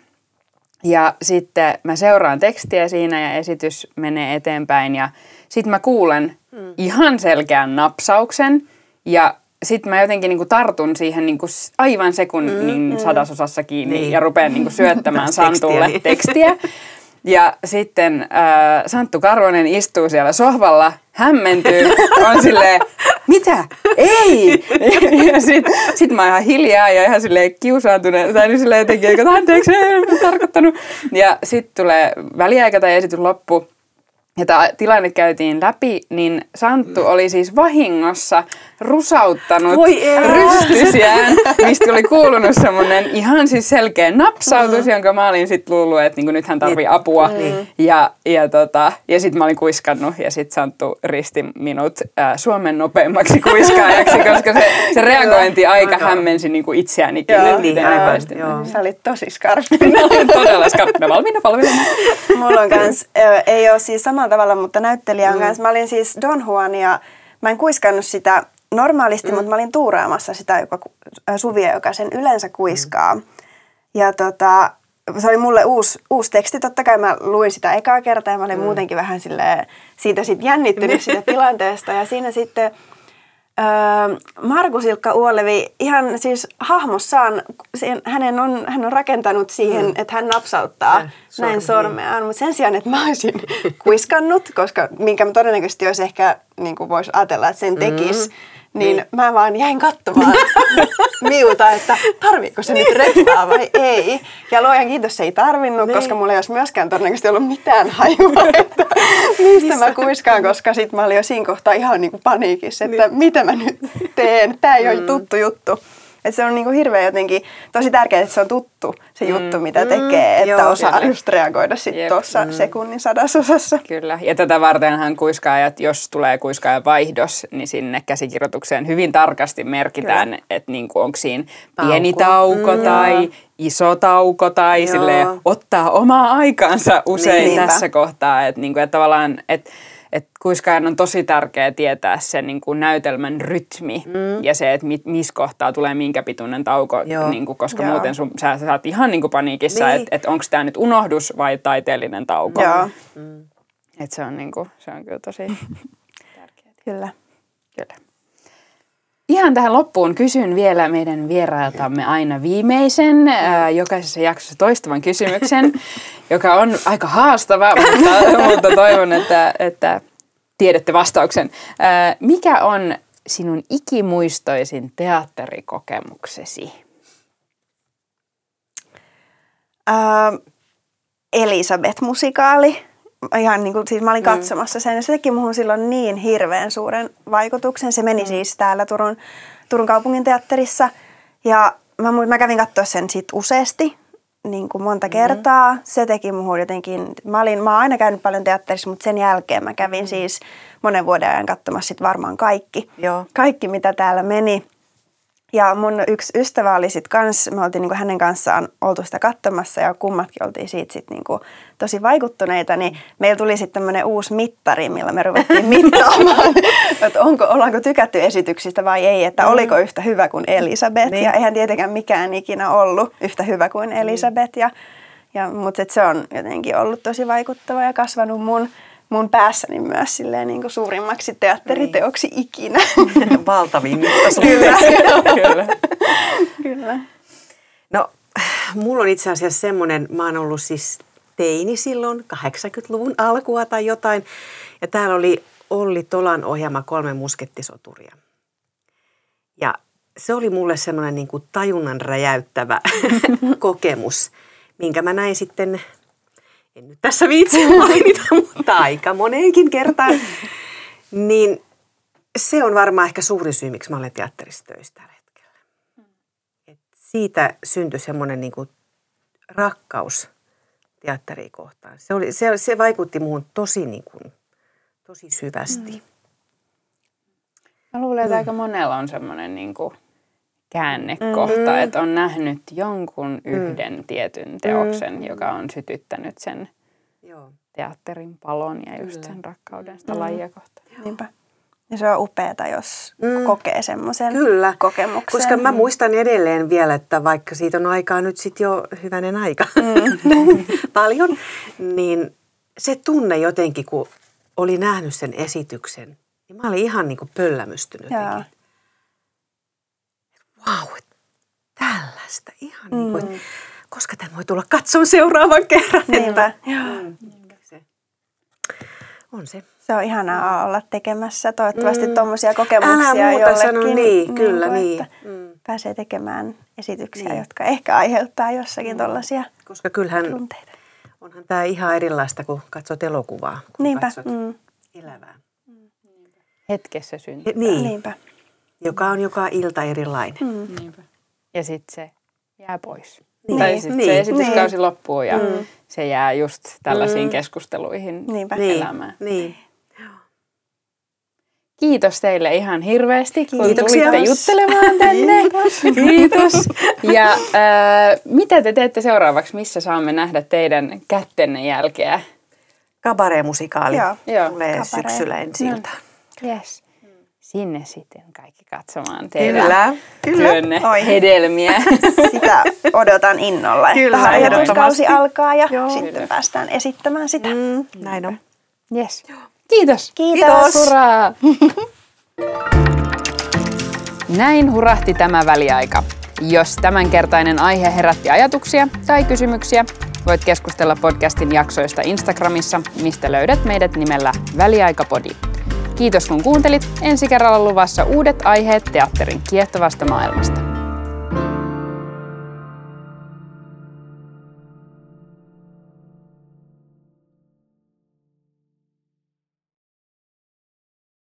Ja sitten mä seuraan tekstiä siinä ja esitys menee eteenpäin ja sitten mä kuulen mm. ihan selkeän napsauksen ja sitten mä jotenkin niinku tartun siihen niinku aivan sekunnin mm, mm. sadasosassa kiinni niin. ja rupean niinku syöttämään Santulle tekstiä. Ja sitten äh, Santtu Karvonen istuu siellä sohvalla, hämmentyy, on silleen, mitä? Ei! Ja sitten sit mä oon ihan hiljaa ja ihan silleen kiusaantunut, tai niin silleen jotenkin, että anteeksi, en tarkoittanut. Ja sitten tulee väliaika tai esitys loppu, ja tämä tilanne käytiin läpi, niin Santtu oli siis vahingossa rusauttanut rystysiään, mistä oli kuulunut semmoinen ihan siis selkeä napsautus, mm. jonka mä olin sitten luullut, että niinku nyt hän tarvii niin. apua. Mm. Ja, ja, tota, ja sitten mä olin kuiskannut ja sitten Santtu risti minut äh, Suomen nopeimmaksi kuiskaajaksi, koska se, se reagointi aika hämmensi niinku itseäänikin. Joo, niin, aivan, joo. Sä olit tosi skarppina. Todella skarppina, valmiina palvelemaan. Mulla on kans, ei ole siis samalla tavalla, mutta näyttelijän mm. kanssa. Mä olin siis Don Juan ja mä en kuiskannut sitä normaalisti, mm. mutta mä olin tuuraamassa sitä joka, Suvia, joka sen yleensä kuiskaa. Mm. Ja tota, se oli mulle uusi, uusi teksti. Totta kai mä luin sitä ekaa kertaa ja mä olin mm. muutenkin vähän siitä sit jännittynyt siitä tilanteesta. Ja siinä sitten Öö, Markus Ilkka Uolevi ihan siis hahmossaan, hänen on, hän on rakentanut siihen, mm. että hän napsauttaa ja, näin sormeaan, mutta sen sijaan, että mä olisin kuiskannut, koska minkä todennäköisesti olisi ehkä, niin kuin voisi ajatella, että sen tekisi, mm niin, niin mä vaan jäin katsomaan miuta, että tarviiko se nyt reppaa vai ei. Ja luojan kiitos se ei tarvinnut, niin. koska mulla ei olisi myöskään todennäköisesti ollut mitään hajua, että mistä mä kuiskaan, koska sit mä olin jo siinä kohtaa ihan niin kuin paniikissa, että niin. mitä mä nyt teen. Tämä ei ole mm. tuttu juttu. Et se on niinku hirveän jotenkin tosi tärkeää, että se on tuttu se mm. juttu, mitä mm. tekee, että Joo, osaa kyllä. just reagoida sitten tuossa mm. sekunnin sadasosassa. Kyllä, ja tätä vartenhan kuiskaajat, jos tulee kuiskaajan vaihdos, niin sinne käsikirjoitukseen hyvin tarkasti merkitään, että niinku onko siinä tauko. pieni tauko mm. tai iso tauko tai sille ottaa omaa aikaansa usein niin, tässä kohtaa, että niinku, et tavallaan, että että kuiskaajan on tosi tärkeää tietää se niin kuin näytelmän rytmi mm. ja se, että mit, missä kohtaa tulee minkä pituinen tauko, niin kuin, koska Joo. muuten sun, sä, sä saat ihan niin kuin paniikissa, niin. että et onko tämä nyt unohdus vai taiteellinen tauko. Joo. Mm. Et se, on, niin kuin, se on kyllä tosi tärkeää. Kyllä. Kyllä. Ihan tähän loppuun kysyn vielä meidän vierailtamme aina viimeisen, ää, jokaisessa jaksossa toistuvan kysymyksen, joka on aika haastava, mutta, mutta toivon, että, että tiedätte vastauksen. Ää, mikä on sinun ikimuistoisin teatterikokemuksesi? Ää, Elisabeth-musikaali ihan niin kuin, siis mä olin mm. katsomassa sen ja se teki muhun silloin niin hirveän suuren vaikutuksen. Se meni mm. siis täällä Turun, Turun kaupungin teatterissa ja mä, mä kävin katsoa sen sit useasti, niin kuin monta mm. kertaa. Se teki muhun jotenkin, mä, olin, mä oon aina käynyt paljon teatterissa, mutta sen jälkeen mä kävin mm. siis monen vuoden ajan katsomassa sit varmaan kaikki. Joo. Kaikki mitä täällä meni. Ja mun yksi ystävä oli sitten kans, me oltiin niinku hänen kanssaan oltu sitä katsomassa ja kummatkin oltiin siitä sit niinku tosi vaikuttuneita, niin meillä tuli sitten tämmöinen uusi mittari, millä me ruvettiin mittaamaan, että onko, ollaanko tykätty esityksistä vai ei, että mm. oliko yhtä hyvä kuin Elisabeth. Niin. Ja eihän tietenkään mikään ikinä ollut yhtä hyvä kuin Elisabeth. Ja, ja, mutta se on jotenkin ollut tosi vaikuttava ja kasvanut mun päässäni myös silleen niin kuin suurimmaksi teatteriteoksi niin. ikinä. Valtavin. Kyllä. Kyllä. Kyllä. No mulla on itse asiassa semmoinen, mä oon ollut siis teini silloin, 80-luvun alkua tai jotain. Ja täällä oli Olli Tolan ohjelma Kolme muskettisoturia. Ja se oli mulle semmoinen niin kuin tajunnan räjäyttävä kokemus, minkä mä näin sitten, en nyt tässä viitsi mainita, mutta aika moneenkin kertaan. Niin se on varmaan ehkä suurin syy, miksi mä olen teatterissa töissä tällä hetkellä. Et siitä syntyi semmoinen niin rakkaus teatteria kohtaan. Se, oli, se, se vaikutti muuhun tosi, niin kuin, tosi syvästi. Mm. Mä luulen, että mm. aika monella on semmoinen niin kuin käännekohta, mm. että on nähnyt jonkun mm. yhden mm. tietyn teoksen, mm. joka on sytyttänyt sen Joo. teatterin palon ja just sen rakkauden sitä mm. lajia kohtaan. Niinpä. Ja se on upeaa, jos mm. kokee semmoisen Kyllä. kokemuksen. Koska mä muistan edelleen vielä, että vaikka siitä on aikaa nyt sitten jo hyvänen aika mm. paljon, niin se tunne jotenkin, kun oli nähnyt sen esityksen, niin mä olin ihan niin kuin pöllämystynyt jotenkin. Vau, wow, tällaista. Ihan mm. niin kuin, mm. koska tämä voi tulla katsomaan seuraavan kerran. Niinpä. Että, mm. Se. On se. Se on ihanaa olla tekemässä toivottavasti mm. tuommoisia kokemuksia Älä muuta jollekin. Sano, niin, niin, kyllä niin. Mm. Pääsee tekemään esityksiä, niin. jotka ehkä aiheuttaa jossakin mm. tuollaisia Koska kyllähän tunteita. onhan tämä ihan erilaista, kun katsot elokuvaa, kun Niinpä. katsot mm. elävää. Hetkessä syntyy. Niin. Niinpä. Joka on joka ilta erilainen. Mm. Niinpä. Ja sitten se jää pois. Niin. Tai sitten niin. se esityskausi niin. loppuu ja mm. se jää just tällaisiin mm. keskusteluihin Niinpä. elämään. Niin. Kiitos teille ihan hirveästi, kun Kiitoksia. tulitte juttelemaan tänne. Kiitos. Kiitos. Ja äh, mitä te teette seuraavaksi? Missä saamme nähdä teidän kättenne jälkeä? Kabaree-musikaali Joo. tulee Kabaree. syksyllä ensi no. Yes. Sinne sitten kaikki katsomaan teidän kyllä, kyllä. hedelmiä. Sitä odotan innolla, kyllä, että kausi alkaa ja Joo. sitten kyllä. päästään esittämään sitä. Mm, näin on. Yes. Kiitos. Kiitos. Hurraa. Näin hurahti tämä väliaika. Jos tämänkertainen aihe herätti ajatuksia tai kysymyksiä, voit keskustella podcastin jaksoista Instagramissa, mistä löydät meidät nimellä Väliaikapodi. Kiitos kun kuuntelit. Ensi kerralla luvassa uudet aiheet teatterin kiehtovasta maailmasta.